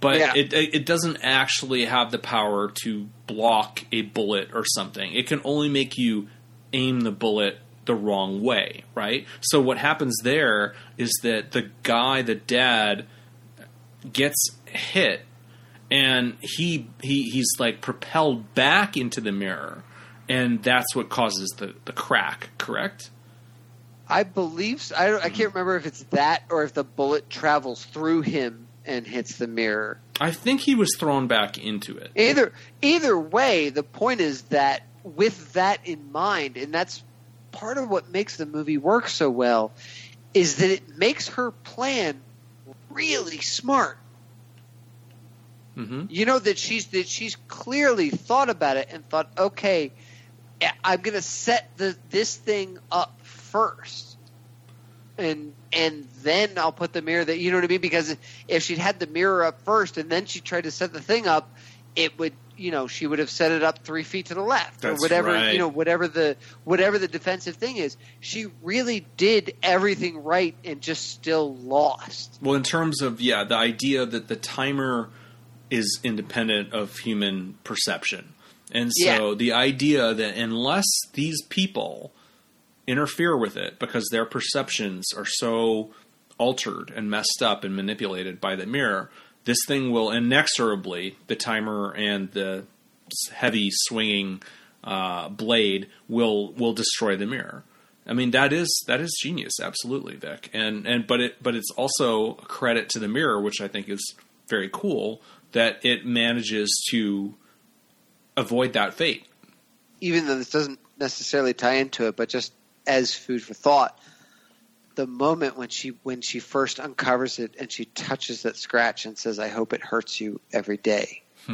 But Yeah. it it doesn't actually have the power to block a bullet or something. It can only make you aim the bullet the wrong way, right? So what happens there is that the guy, the dad, gets hit, and he he he's like propelled back into the mirror, and that's what causes the the crack. Correct? I believe so. I, don't, I can't remember if it's that or if the bullet travels through him and hits the mirror. I think he was thrown back into it. Either either way, the point is that with that in mind, and that's part of what makes the movie work so well, is that it makes her plan really smart. hmm You know that she's that she's clearly thought about it and thought, okay, I'm going to set the this thing up first, and and then I'll put the mirror that you know what I mean. Because if she'd had the mirror up first and then she tried to set the thing up, it would you know she would have set it up three feet to the left or whatever right. you know whatever the whatever the defensive thing is. She really did everything right and just still lost. Well, in terms of yeah, the idea that the timer is independent of human perception, and so Yeah. the idea that unless these people interfere with it because their perceptions are so altered and messed up and manipulated by the mirror, this thing will inexorably the timer and the heavy swinging uh, blade will will destroy the mirror. I mean that is that is genius, absolutely, Vic. And and but it but it's also a credit to the mirror, which I think is very cool that it manages to avoid that fate. even though this doesn't necessarily tie into it, but just as food for thought, the moment when she when she first uncovers it and she touches that scratch and says, "I hope it hurts you every day."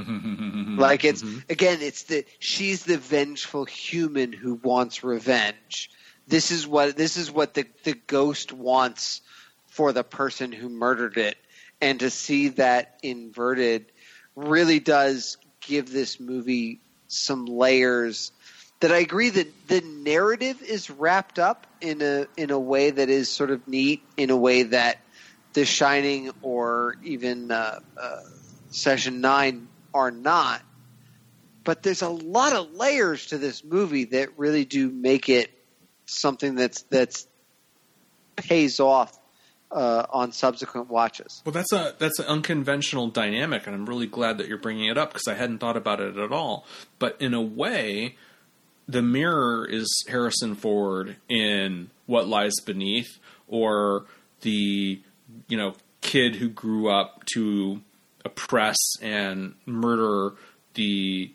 Like it's mm-hmm. again, it's the she's the vengeful human who wants revenge. This is what this is what the the ghost wants for the person who murdered it, and to see that inverted really does give this movie some layers that I agree that the narrative is wrapped up in a in a way that is sort of neat, in a way that The Shining or even uh, uh, Session Nine are not. But there's a lot of layers to this movie that really do make it something that's that's pays off uh, on subsequent watches. Well, that's a that's an unconventional dynamic, and I'm really glad that you're bringing it up because I hadn't thought about it at all. But in a way, the mirror is Harrison Ford in What Lies Beneath, or the you know kid who grew up to oppress and murder the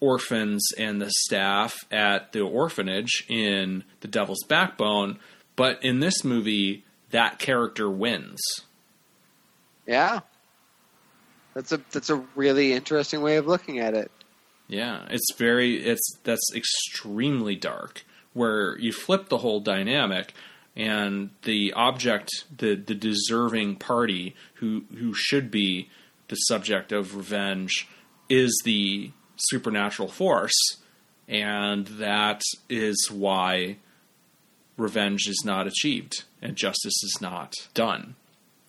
orphans and the staff at the orphanage in The Devil's Backbone. But in this movie, that character wins. Yeah, that's a that's a really interesting way of looking at it. Yeah, it's very it's that's extremely dark where you flip the whole dynamic and the object the the deserving party who who should be the subject of revenge is the supernatural force and that is why revenge is not achieved and justice is not done.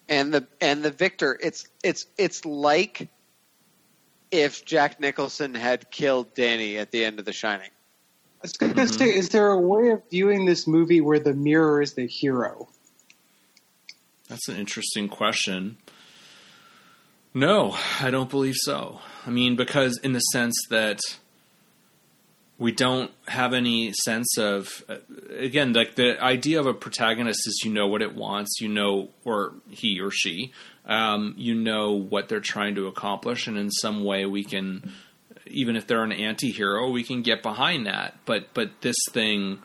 and the and the victor it's it's it's like if Jack Nicholson had killed Danny at the end of The Shining. I was going to say, is there a way of viewing this movie where the mirror is the hero? That's an interesting question. No, I don't believe so. I mean, because in the sense that we don't have any sense of uh, again like the idea of a protagonist is you know what it wants you know or he or she um, you know what they're trying to accomplish and in some way we can even if they're an anti-hero we can get behind that. But but this thing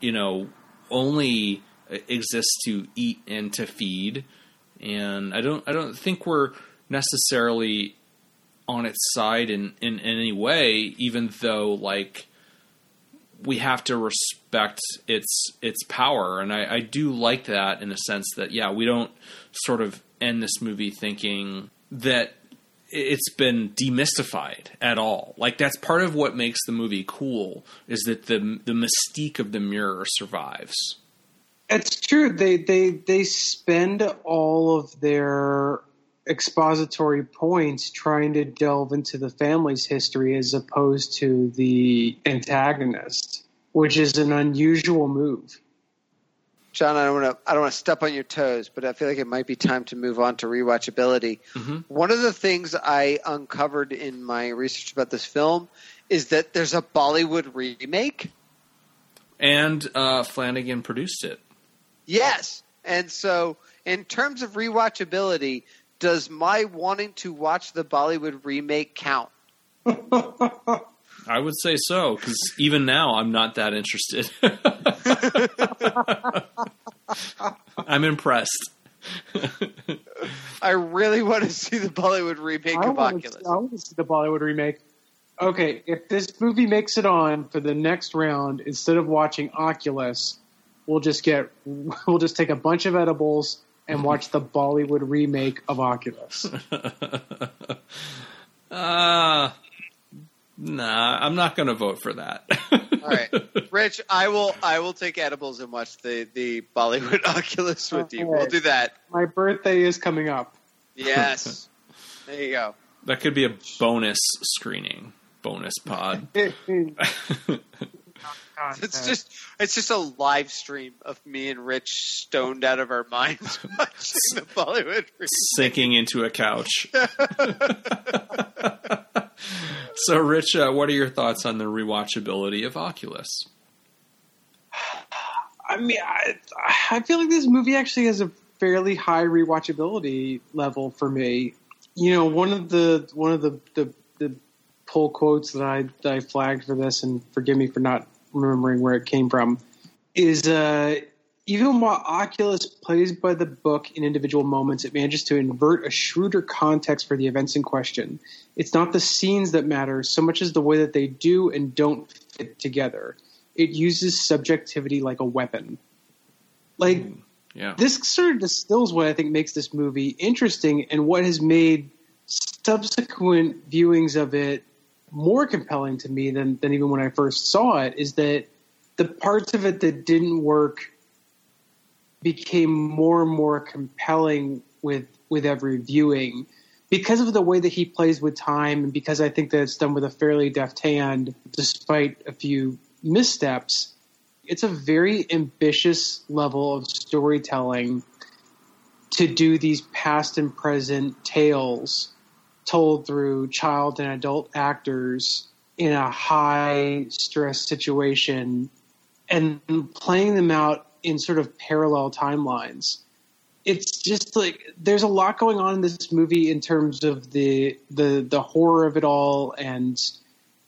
you know only exists to eat and to feed. And i don't i don't think we're necessarily on its side in, in, in any way, even though like we have to respect its its power. And I, I do like that in a sense that yeah, we don't sort of end this movie thinking that it's been demystified at all. Like that's part of what makes the movie cool is that the the mystique of the mirror survives. It's true. They they they spend all of their expository points trying to delve into the family's history as opposed to the antagonist, which is an unusual move. John, I don't want to I don't want to step on your toes, but I feel like it might be time to move on to rewatchability. Mm-hmm. One of the things I uncovered in my research about this film is that there's a Bollywood remake, and uh, Flanagan produced it. Yes, and so in terms of rewatchability, does my wanting to watch the Bollywood remake count? I would say so because even now I'm not that interested. I'm impressed. I really want to see the Bollywood remake I of Oculus. See, I want to see the Bollywood remake. Okay, if this movie makes it on for the next round, instead of watching Oculus, we'll just get we'll just take a bunch of edibles and watch the Bollywood remake of Oculus. uh, nah, I'm not going to vote for that. All right, Rich, I will. I will take edibles and watch the the Bollywood Oculus with you. We'll do that. My birthday is coming up. Yes, there you go. That could be a bonus screening, bonus pod. Content. It's just it's just a live stream of me and Rich stoned out of our minds watching the Bollywood sinking into a couch. so, Rich, uh, what are your thoughts on the rewatchability of Oculus? I mean, I, I feel like this movie actually has a fairly high rewatchability level for me. You know, one of the one of the the, the pull quotes that I that I flagged for this, and forgive me for not remembering where it came from, is uh, even while Oculus plays by the book in individual moments, it manages to invert a shrewder context for the events in question. It's not the scenes that matter so much as the way that they do and don't fit together. It uses subjectivity like a weapon. Like, mm, yeah. this sort of distills what I think makes this movie interesting and what has made subsequent viewings of it more compelling to me than than even when I first saw it is that the parts of it that didn't work became more and more compelling with with every viewing. Because of the way that he plays with time and because I think that it's done with a fairly deft hand despite a few missteps it's a very ambitious level of storytelling to do these past and present tales told through child and adult actors in a high stress situation and playing them out in sort of parallel timelines. It's just like there's a lot going on in this movie in terms of the the the horror of it all and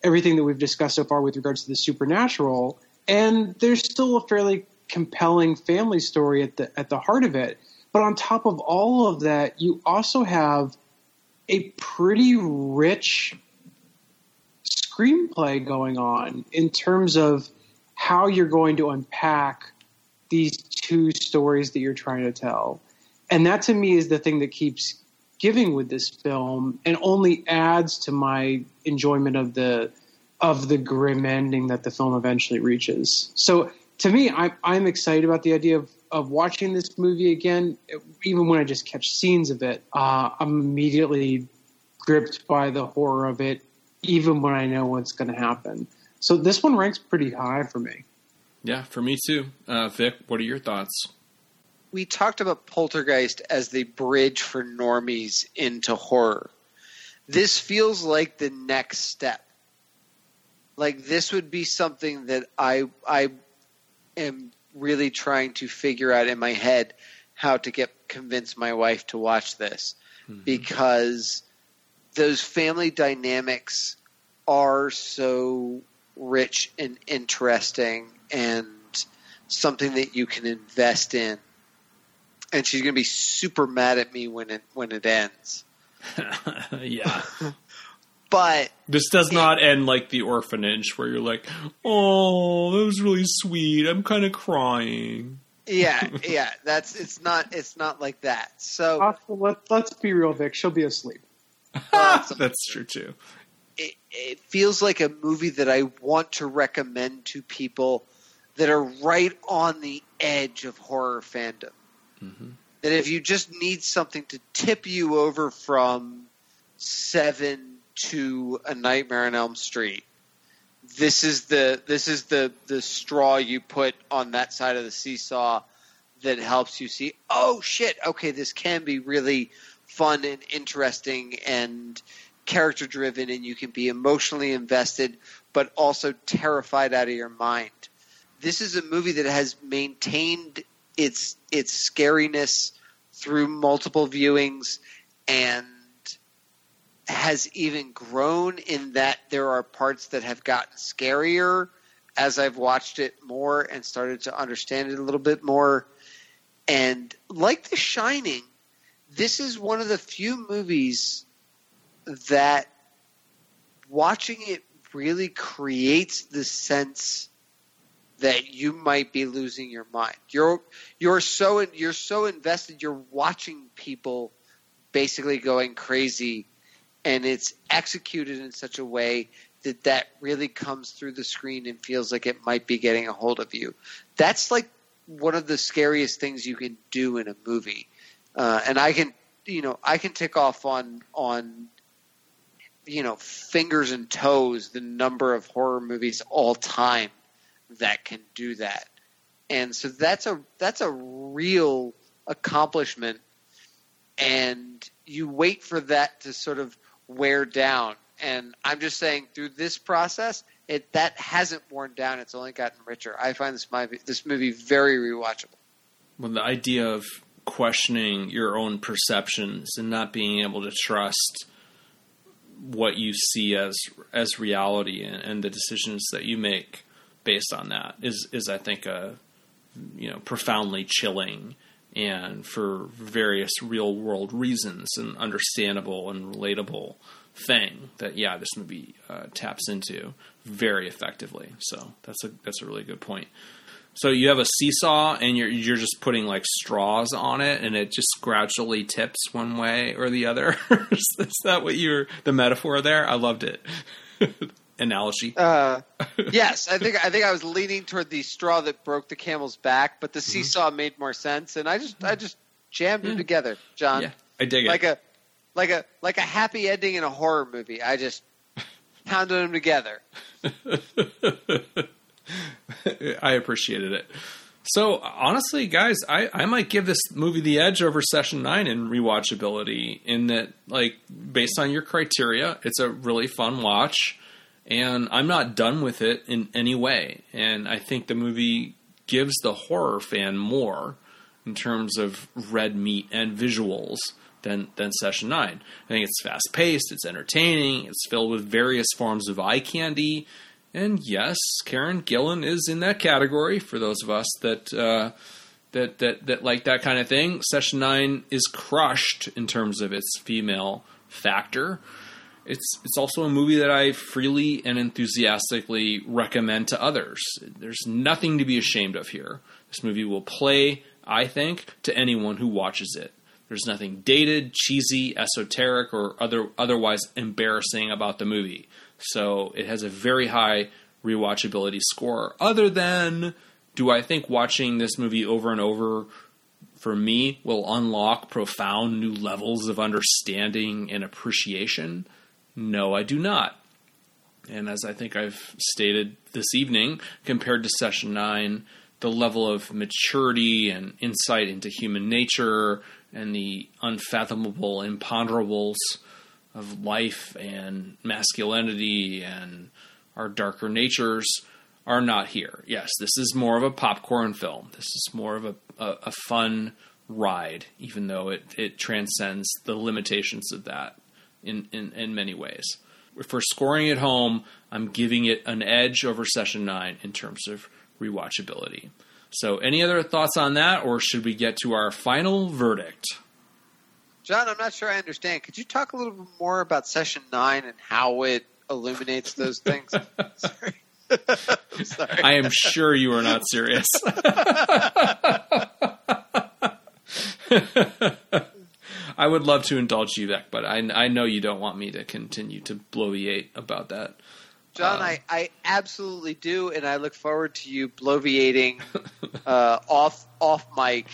everything that we've discussed so far with regards to the supernatural. And there's still a fairly compelling family story at the at the heart of it. But on top of all of that, you also have a pretty rich screenplay going on in terms of how you're going to unpack these two stories that you're trying to tell. And that to me is the thing that keeps giving with this film and only adds to my enjoyment of the of the grim ending that the film eventually reaches. So to me, I, I'm excited about the idea of of watching this movie again, even when I just catch scenes of it, uh, I'm immediately gripped by the horror of it, even when I know what's going to happen. So this one ranks pretty high for me. Yeah, for me too. Uh, Vic, what are your thoughts? we talked about Poltergeist as the bridge for normies into horror. This feels like the next step. Like this would be something that I I am really trying to figure out in my head how to get convince my wife to watch this mm-hmm. because those family dynamics are so rich and interesting and something that you can invest in. And she's going to be super mad at me when it when it ends. yeah. but this does it, not end like the orphanage where you're like, "Oh, that was really sweet. I'm kind of crying." yeah, yeah. That's it's not it's not like that. So also, let, let's be real, Vic. She'll be asleep. that's true too. It, it feels like a movie that I want to recommend to people that are right on the edge of horror fandom. Mm-hmm. That if you just need something to tip you over from Seven to A Nightmare on Elm Street, this is the this is the the straw you put on that side of the seesaw that helps you see. Oh shit! Okay, this can be really fun and interesting and character driven, and you can be emotionally invested, but also terrified out of your mind this is a movie that has maintained its its scariness through multiple viewings and has even grown in that there are parts that have gotten scarier as I've watched it more and started to understand it a little bit more. And like The Shining, this is one of the few movies that watching it really creates the sense that you might be losing your mind. You're you're so you're so invested. You're watching people basically going crazy, and it's executed in such a way that that really comes through the screen and feels like it might be getting a hold of you. That's like one of the scariest things you can do in a movie, uh, and I can you know I can tick off on on you know fingers and toes the number of horror movies all time that can do that. And so that's a that's a real accomplishment and you wait for that to sort of wear down. And I'm just saying through this process, it that hasn't worn down. It's only gotten richer. I find this movie this movie very rewatchable. Well, the idea of questioning your own perceptions and not being able to trust what you see as as reality and, and the decisions that you make based on that is is I think a you know profoundly chilling and for various real world reasons an understandable and relatable thing that yeah this movie uh, taps into very effectively. So that's a that's a really good point. So you have a seesaw and you're you're just putting like straws on it and it just gradually tips one way or the other. is that what you're the metaphor there? I loved it. analogy. Uh, yes, I think I think I was leaning toward the straw that broke the camel's back, but the mm-hmm. seesaw made more sense, and I just I just jammed yeah. them together, John. Yeah, I dig it. Like a like a like a happy ending in a horror movie. I just pounded them together. I appreciated it. So honestly, guys, I, I might give this movie the edge over Session Nine in rewatchability. In that, like, based on your criteria, it's a really fun watch and I'm not done with it in any way. And I think the movie gives the horror fan more in terms of red meat and visuals than than Session Nine. I think it's fast paced, it's entertaining, it's filled with various forms of eye candy, and yes, Karen Gillan is in that category for those of us that. Uh, that, that that like that kind of thing. Session nine is crushed in terms of its female factor, it's it's also a movie that I freely and enthusiastically recommend to others. There's nothing to be ashamed of here. This movie will play, I think, to anyone who watches it. There's nothing dated, cheesy, esoteric, or other otherwise embarrassing about the movie. So it has a very high rewatchability score. Other than, do I think watching this movie over and over for me will unlock profound new levels of understanding and appreciation? No, I do not. And as I think I've stated this evening, compared to Session 9, the level of maturity and insight into human nature and the unfathomable imponderables of life and masculinity and our darker natures are not here. Yes, this is more of a popcorn film. This is more of a, a, a fun ride, even though it, it transcends the limitations of that in, in, in many ways. For scoring at home, I'm giving it an edge over Session 9 in terms of rewatchability. So, any other thoughts on that, or should we get to our final verdict? John, I'm not sure I understand. Could you talk a little bit more about Session 9 and how it illuminates those things? Sorry. Sorry. I am sure you are not serious. I would love to indulge you, Beck, but I, I know you don't want me to continue to bloviate about that. John, um, I, I absolutely do, and I look forward to you bloviating uh, off off mic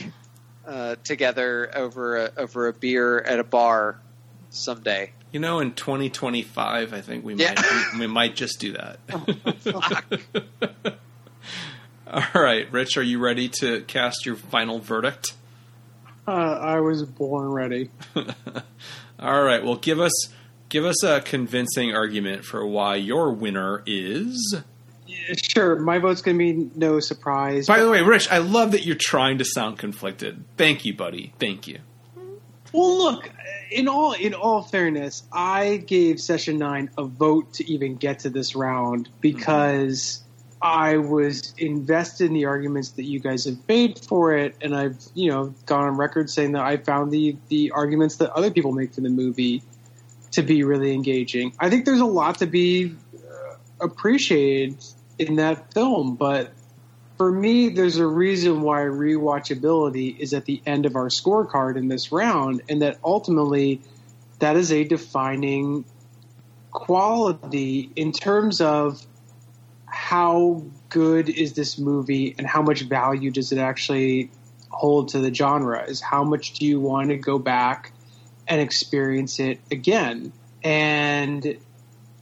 uh, together over a, over a beer at a bar someday. You know, in 2025, I think we yeah. might we, we, might just do that. All right, Rich, are you ready to cast your final verdict? Uh, I was born ready. All right. Well, give us give us a convincing argument for why your winner is. Yeah, sure, my vote's going to be no surprise. By the way, Rich, I love that you're trying to sound conflicted. Thank you, buddy. Thank you. Well, look, in all in all fairness, I gave session nine a vote to even get to this round because. I was invested in the arguments that you guys have made for it, and I've you know gone on record saying that I found the the arguments that other people make for the movie to be really engaging. I think there's a lot to be uh, appreciated in that film, but for me, there's a reason why rewatchability is at the end of our scorecard in this round, and that ultimately that is a defining quality in terms of how good is this movie and how much value does it actually hold to the genre? Is how much do you want to go back and experience it again? And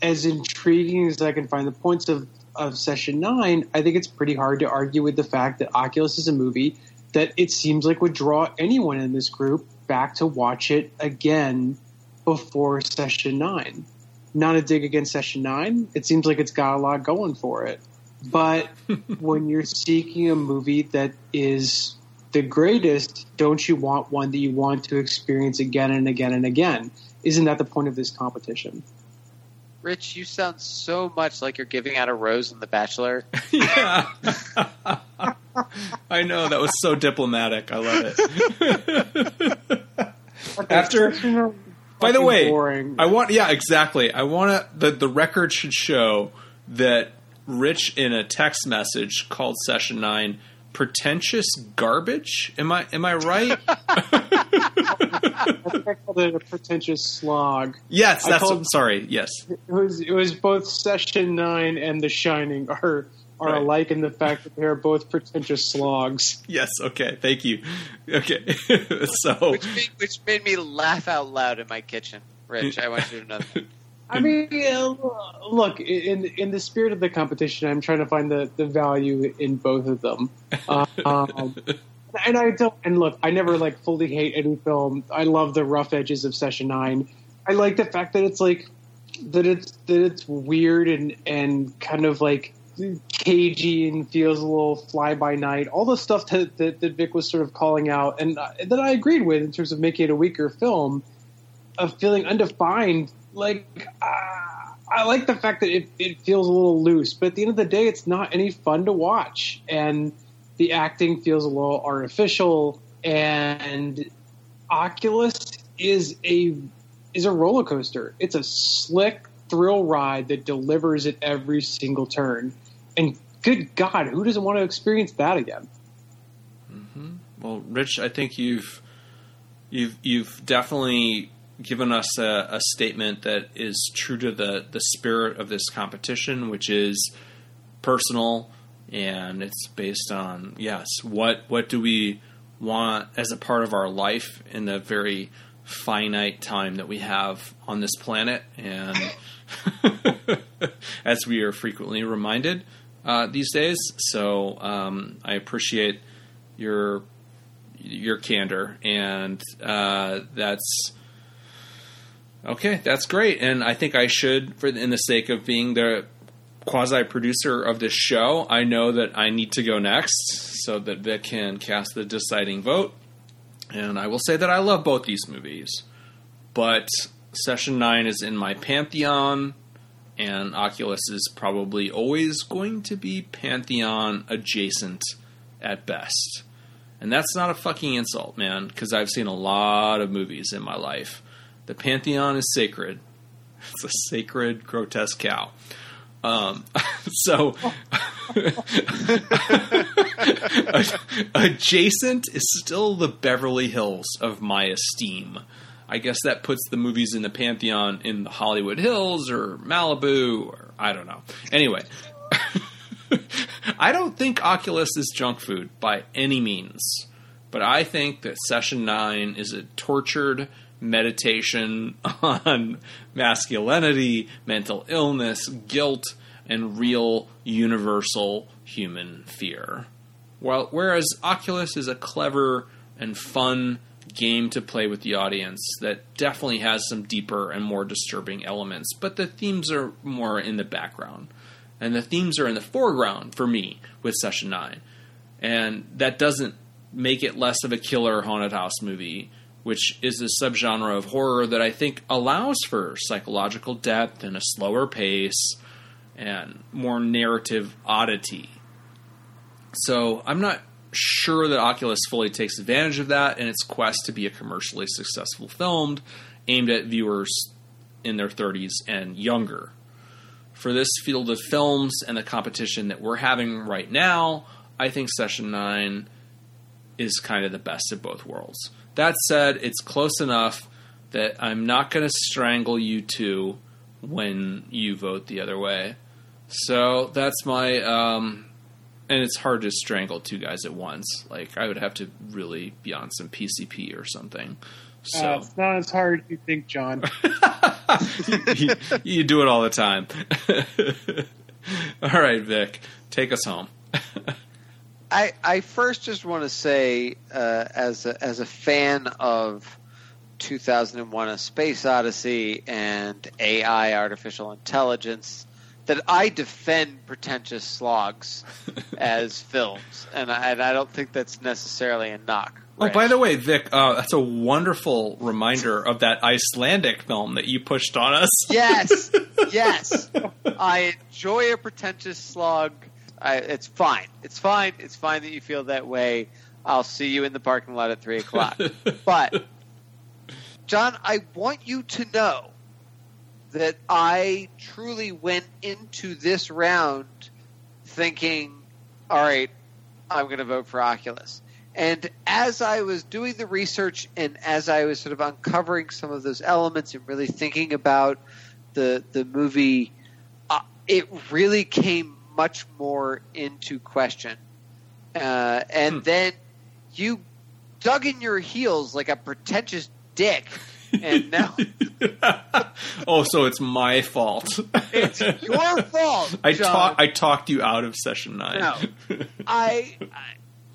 as intriguing as I can find the points of, of Session 9, I think it's pretty hard to argue with the fact that Oculus is a movie that it seems like would draw anyone in this group back to watch it again before Session 9 not a dig against Session 9. It seems like it's got a lot going for it. But when you're seeking a movie that is the greatest, don't you want one that you want to experience again and again and again? Isn't that the point of this competition? Rich, you sound so much like you're giving out a rose in The Bachelor. yeah. I know. That was so diplomatic. I love it. After by the way, boring. I want yeah, exactly. I want to the the record should show that Rich in a text message called session 9 pretentious garbage. Am I am I right? I called it a pretentious slog. Yes, that's called, sorry. Yes. It was it was both session 9 and The Shining are are right. alike in the fact that they are both pretentious slogs. Yes. Okay. Thank you. Okay. so, which made, which made, me laugh out loud in my kitchen, Rich. I want you to know. That. I mean, look in in the spirit of the competition, I'm trying to find the, the value in both of them. Um, and I don't. And look, I never like fully hate any film. I love the rough edges of Session Nine. I like the fact that it's like that it's that it's weird and and kind of like cagey and feels a little fly by night. All the stuff that, that, that Vic was sort of calling out and uh, that I agreed with in terms of making it a weaker film, of feeling undefined. Like uh, I like the fact that it, it feels a little loose, but at the end of the day, it's not any fun to watch, and the acting feels a little artificial. And Oculus is a is a roller coaster. It's a slick thrill ride that delivers at every single turn. And good God, who doesn't want to experience that again? Mm-hmm. Well, Rich, I think you've you've you've definitely given us a, a, statement that is true to the the spirit of this competition, which is personal and it's based on yes, what what do we want as a part of our life in the very finite time that we have on this planet and as we are frequently reminded, uh, these days. So um, I appreciate your your candor, and uh, that's okay. That's great, and I think I should, for in the sake of being the quasi producer of this show, I know that I need to go next so that Vic can cast the deciding vote. And I will say that I love both these movies, but Session 9 is in my pantheon, and Oculus is probably always going to be pantheon adjacent at best. And that's not a fucking insult, man, because I've seen a lot of movies in my life. The pantheon is sacred. It's a sacred, grotesque cow. Um, so adjacent is still the Beverly Hills of my esteem. I guess that puts the movies in the pantheon in the Hollywood Hills or Malibu or I don't know. Anyway, I don't think Oculus is junk food by any means, but I think that Session 9 is a tortured meditation on masculinity, mental illness, guilt, and real universal human fear. Well, whereas Oculus is a clever and fun game to play with the audience that definitely has some deeper and more disturbing elements, but the themes are more in the background. And the themes are in the foreground for me with Session 9. And that doesn't make it less of a killer haunted house movie which is a subgenre of horror that I think allows for psychological depth and a slower pace and more narrative oddity. So I'm not sure that Oculus fully takes advantage of that in its quest to be a commercially successful film aimed at viewers in their 30s and younger. For this field of films and the competition that we're having right now, I think Session 9 is kind of the best of both worlds. That said, it's close enough that I'm not going to strangle you two when you vote the other way. So that's my um, and it's hard to strangle two guys at once. Like I would have to really be on some PCP or something. So Uh, it's not as hard as you think, John. you, you do it all the time. all right, Vic, take us home. I, I first just want to say, uh, as a, as a fan of 2001: A Space Odyssey and AI, artificial intelligence, that I defend pretentious slogs as films, and I, and I don't think that's necessarily a knock. Oh, by the way, Vic, uh, that's a wonderful reminder of that Icelandic film that you pushed on us. yes, yes, I enjoy a pretentious slog. I, it's fine. It's fine. It's fine that you feel that way. I'll see you in the parking lot at three o'clock. but, John, I want you to know that I truly went into this round thinking, all right, I'm going to vote for Oculus. And as I was doing the research and as I was sort of uncovering some of those elements and really thinking about the the movie, uh, it really came much more into question. Uh, and Hmm. then you dug in your heels like a pretentious dick, and now oh, so it's my fault. it's your fault. I John. talk, I talked you out of session nine. No. I,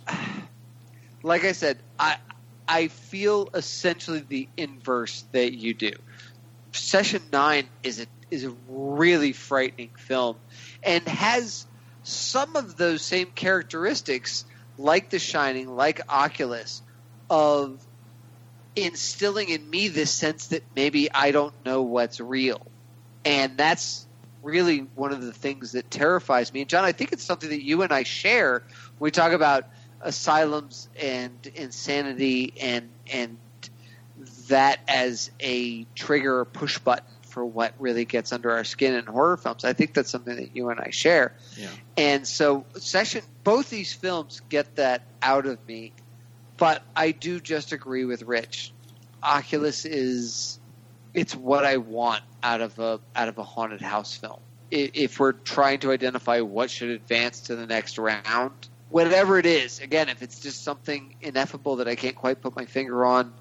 I like I said, I I feel essentially the inverse that you do. Session nine is a is a really frightening film and has some of those same characteristics like The Shining, like Oculus, of instilling in me this sense that maybe I don't know what's real. And that's really one of the things that terrifies me. And John, I think it's something that you and I share when we talk about asylums and insanity and and that as a trigger or push button for what really gets under our skin in horror films. I think that's something that you and I share. Yeah. And so session both these films get that out of me. But I do just agree with Rich. Oculus is it's what I want out of a out of a haunted house film. If we're trying to identify what should advance to the next round, whatever it is, again, if it's just something ineffable that I can't quite put my finger on,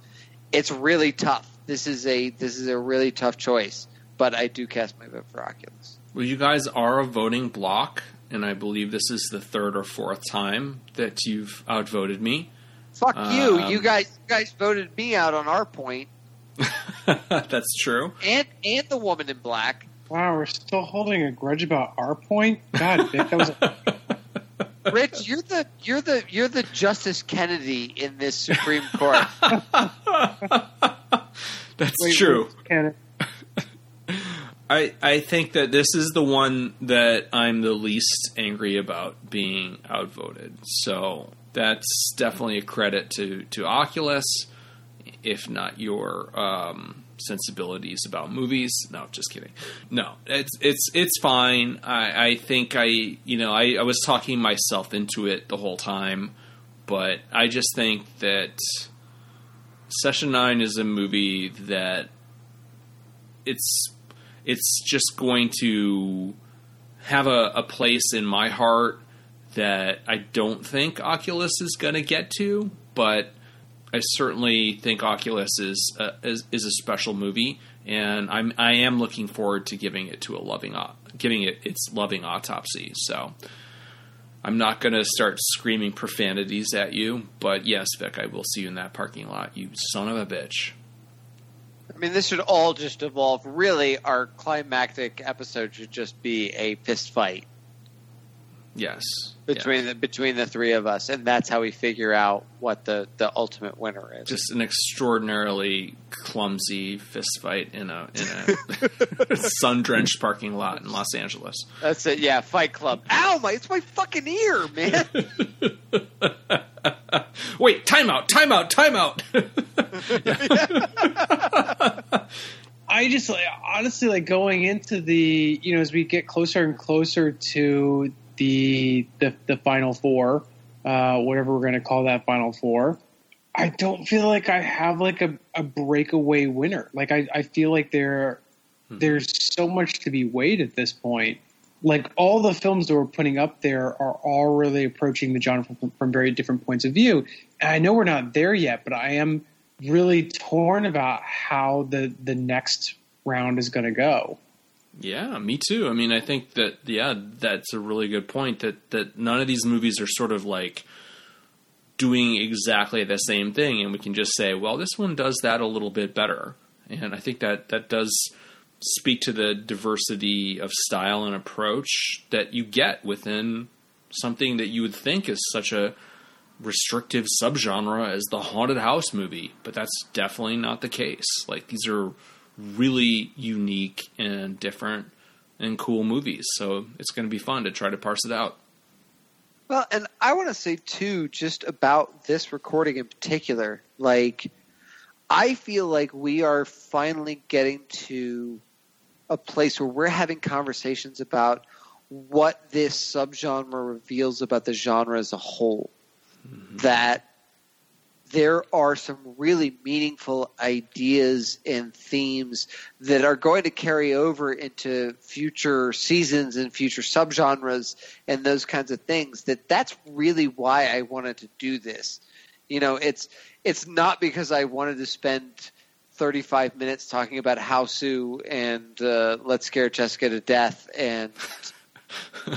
it's really tough. This is a this is a really tough choice, but I do cast my vote for Oculus. Well, you guys are a voting block, and I believe this is the third or fourth time that you've outvoted me. Fuck you! Um, You guys, you guys voted me out on our point, That's true. and and the woman in black. Wow, we're still holding a grudge about our point. God, Vic, that was Rich, you're the you're the you're the Justice Kennedy in this Supreme Court. That's wait, true. I, I think that this is the one that I'm the least angry about being outvoted. So that's definitely a credit to, to Oculus, if not your um, sensibilities about movies. No, just kidding. No, it's it's it's fine. I, I think I you know I, I was talking myself into it the whole time, but I just think that Session Nine is a movie that it's it's just going to have a, a place in my heart that I don't think Oculus is going to get to, but I certainly think Oculus is a, is, is a special movie, and I'm I am looking forward to giving it to a loving giving it its loving autopsy. So I'm not going to start screaming profanities at you, but yes, Vic, I will see you in that parking lot. You son of a bitch. I mean, this should all just evolve. Really, our climactic episode should just be a fist fight Yes. Between the between the three of us, and that's how we figure out what the the ultimate winner is. just an extraordinarily clumsy fist fight in a in a sun drenched parking lot in Los Angeles. that's it. Yeah, Fight Club. Ow, my! It's my fucking ear, man. Wait, timeout, timeout, timeout. I just like, honestly like going into the you know as we get closer and closer to the the, the final four, uh, whatever we're going to call that final four. I don't feel like I have like a, a breakaway winner. Like I, I feel like there there's so much to be weighed at this point. Like all the films that we're putting up there are all really approaching the genre from, from very different points of view. And I know we're not there yet, but I am really torn about how the the next round is going to go. Yeah, me too. I mean, I think that yeah, that's a really good point. That that none of these movies are sort of like doing exactly the same thing, and we can just say, well, this one does that a little bit better. And I think that that does speak to the diversity of style and approach that you get within something that you would think is such a restrictive subgenre as the haunted house movie, but that's definitely not the case. Like these are really unique and different and cool movies, so it's going to be fun to try to parse it out. Well, and I want to say too, just about this recording in particular, like I feel like we are finally getting to a place where we're having conversations about what this subgenre reveals about the genre as a whole. Mm-hmm. That there are some really meaningful ideas and themes that are going to carry over into future seasons and future subgenres and those kinds of things that that's really why I wanted to do this. You know, it's it's not because I wanted to spend 35 minutes talking about Hausu and uh, Let's Scare Jessica to Death and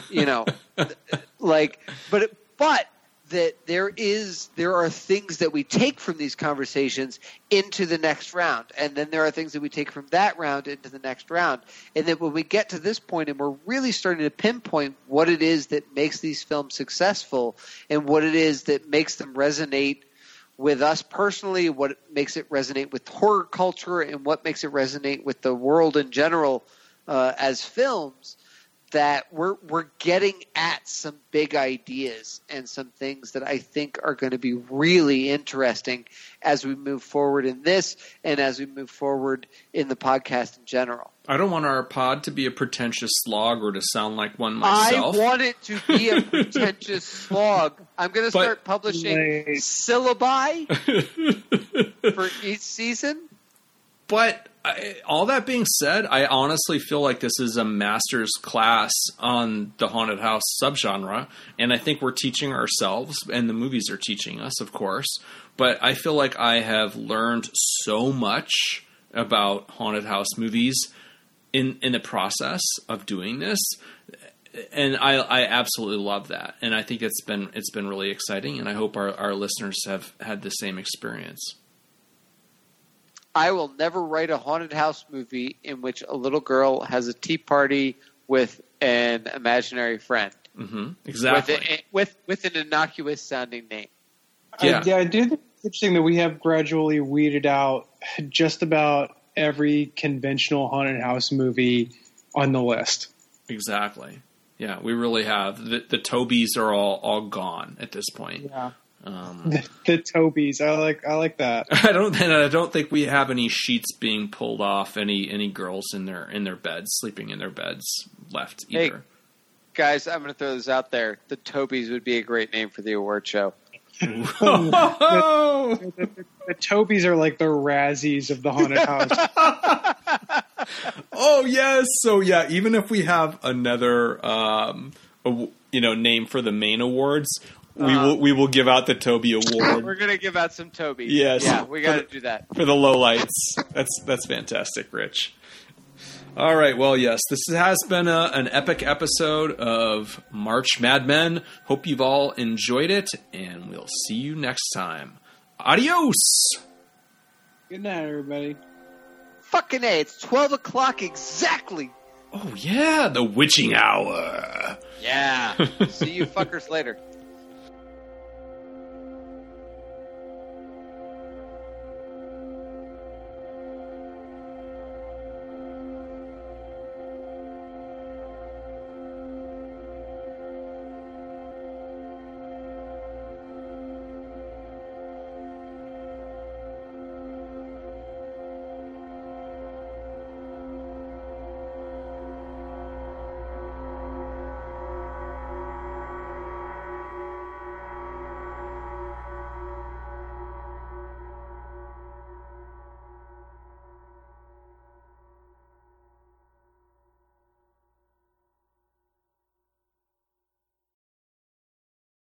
you know like but it, but that there is there are things that we take from these conversations into the next round. And then there are things that we take from that round into the next round. And that when we get to this point and we're really starting to pinpoint what it is that makes these films successful and what it is that makes them resonate with us personally what makes it resonate with horror culture and what makes it resonate with the world in general uh, as films that we're we're getting at some big ideas and some things that I think are going to be really interesting as we move forward in this and as we move forward in the podcast in general. I don't want our pod to be a pretentious slog or to sound like one myself. I want it to be a pretentious slog. I'm going to But- start publishing Wait. syllabi for each season. But I, all that being said, I honestly feel like this is a master's class on the haunted house subgenre, and I think we're teaching ourselves, and the movies are teaching us, of course. But I feel like I have learned so much about haunted house movies in in the process of doing this and I, I absolutely love that, and I think it's been it's been really exciting, and I hope our, our listeners have had the same experience. I will never write a haunted house movie in which a little girl has a tea party with an imaginary friend. hmm Exactly. With, a, with with an innocuous sounding name. Yeah. I, yeah, I do think it's interesting that we have gradually weeded out just about every conventional haunted house movie on the list. Exactly. Yeah, we really have. The, the Tobies are all all gone at this point. Yeah. Um, The, the Tobies, I like I like that. I don't. And I don't think we have any sheets being pulled off. Any any girls in their in their beds sleeping in their beds left Hey. either. Guys, I'm going to throw this out there. The Tobies would be a great name for the award show. Oh! The, the, the Tobies are like the Razzies of the haunted house. oh yes. So yeah, even if we have another, um, aw- you know, name for the main awards, we Uh-huh. will we will give out the Toby award. We're going to give out some Tobies. Yes. Yeah, we got to do that. for the lowlights. That's that's fantastic, Rich. All right. Well, yes, this has been a, an epic episode of March Mad Men. Hope you've all enjoyed it, and we'll see you next time. Adios. Good night, everybody. Fucking A, it's 12 o'clock exactly. Oh yeah, the witching hour. Yeah. See you fuckers later.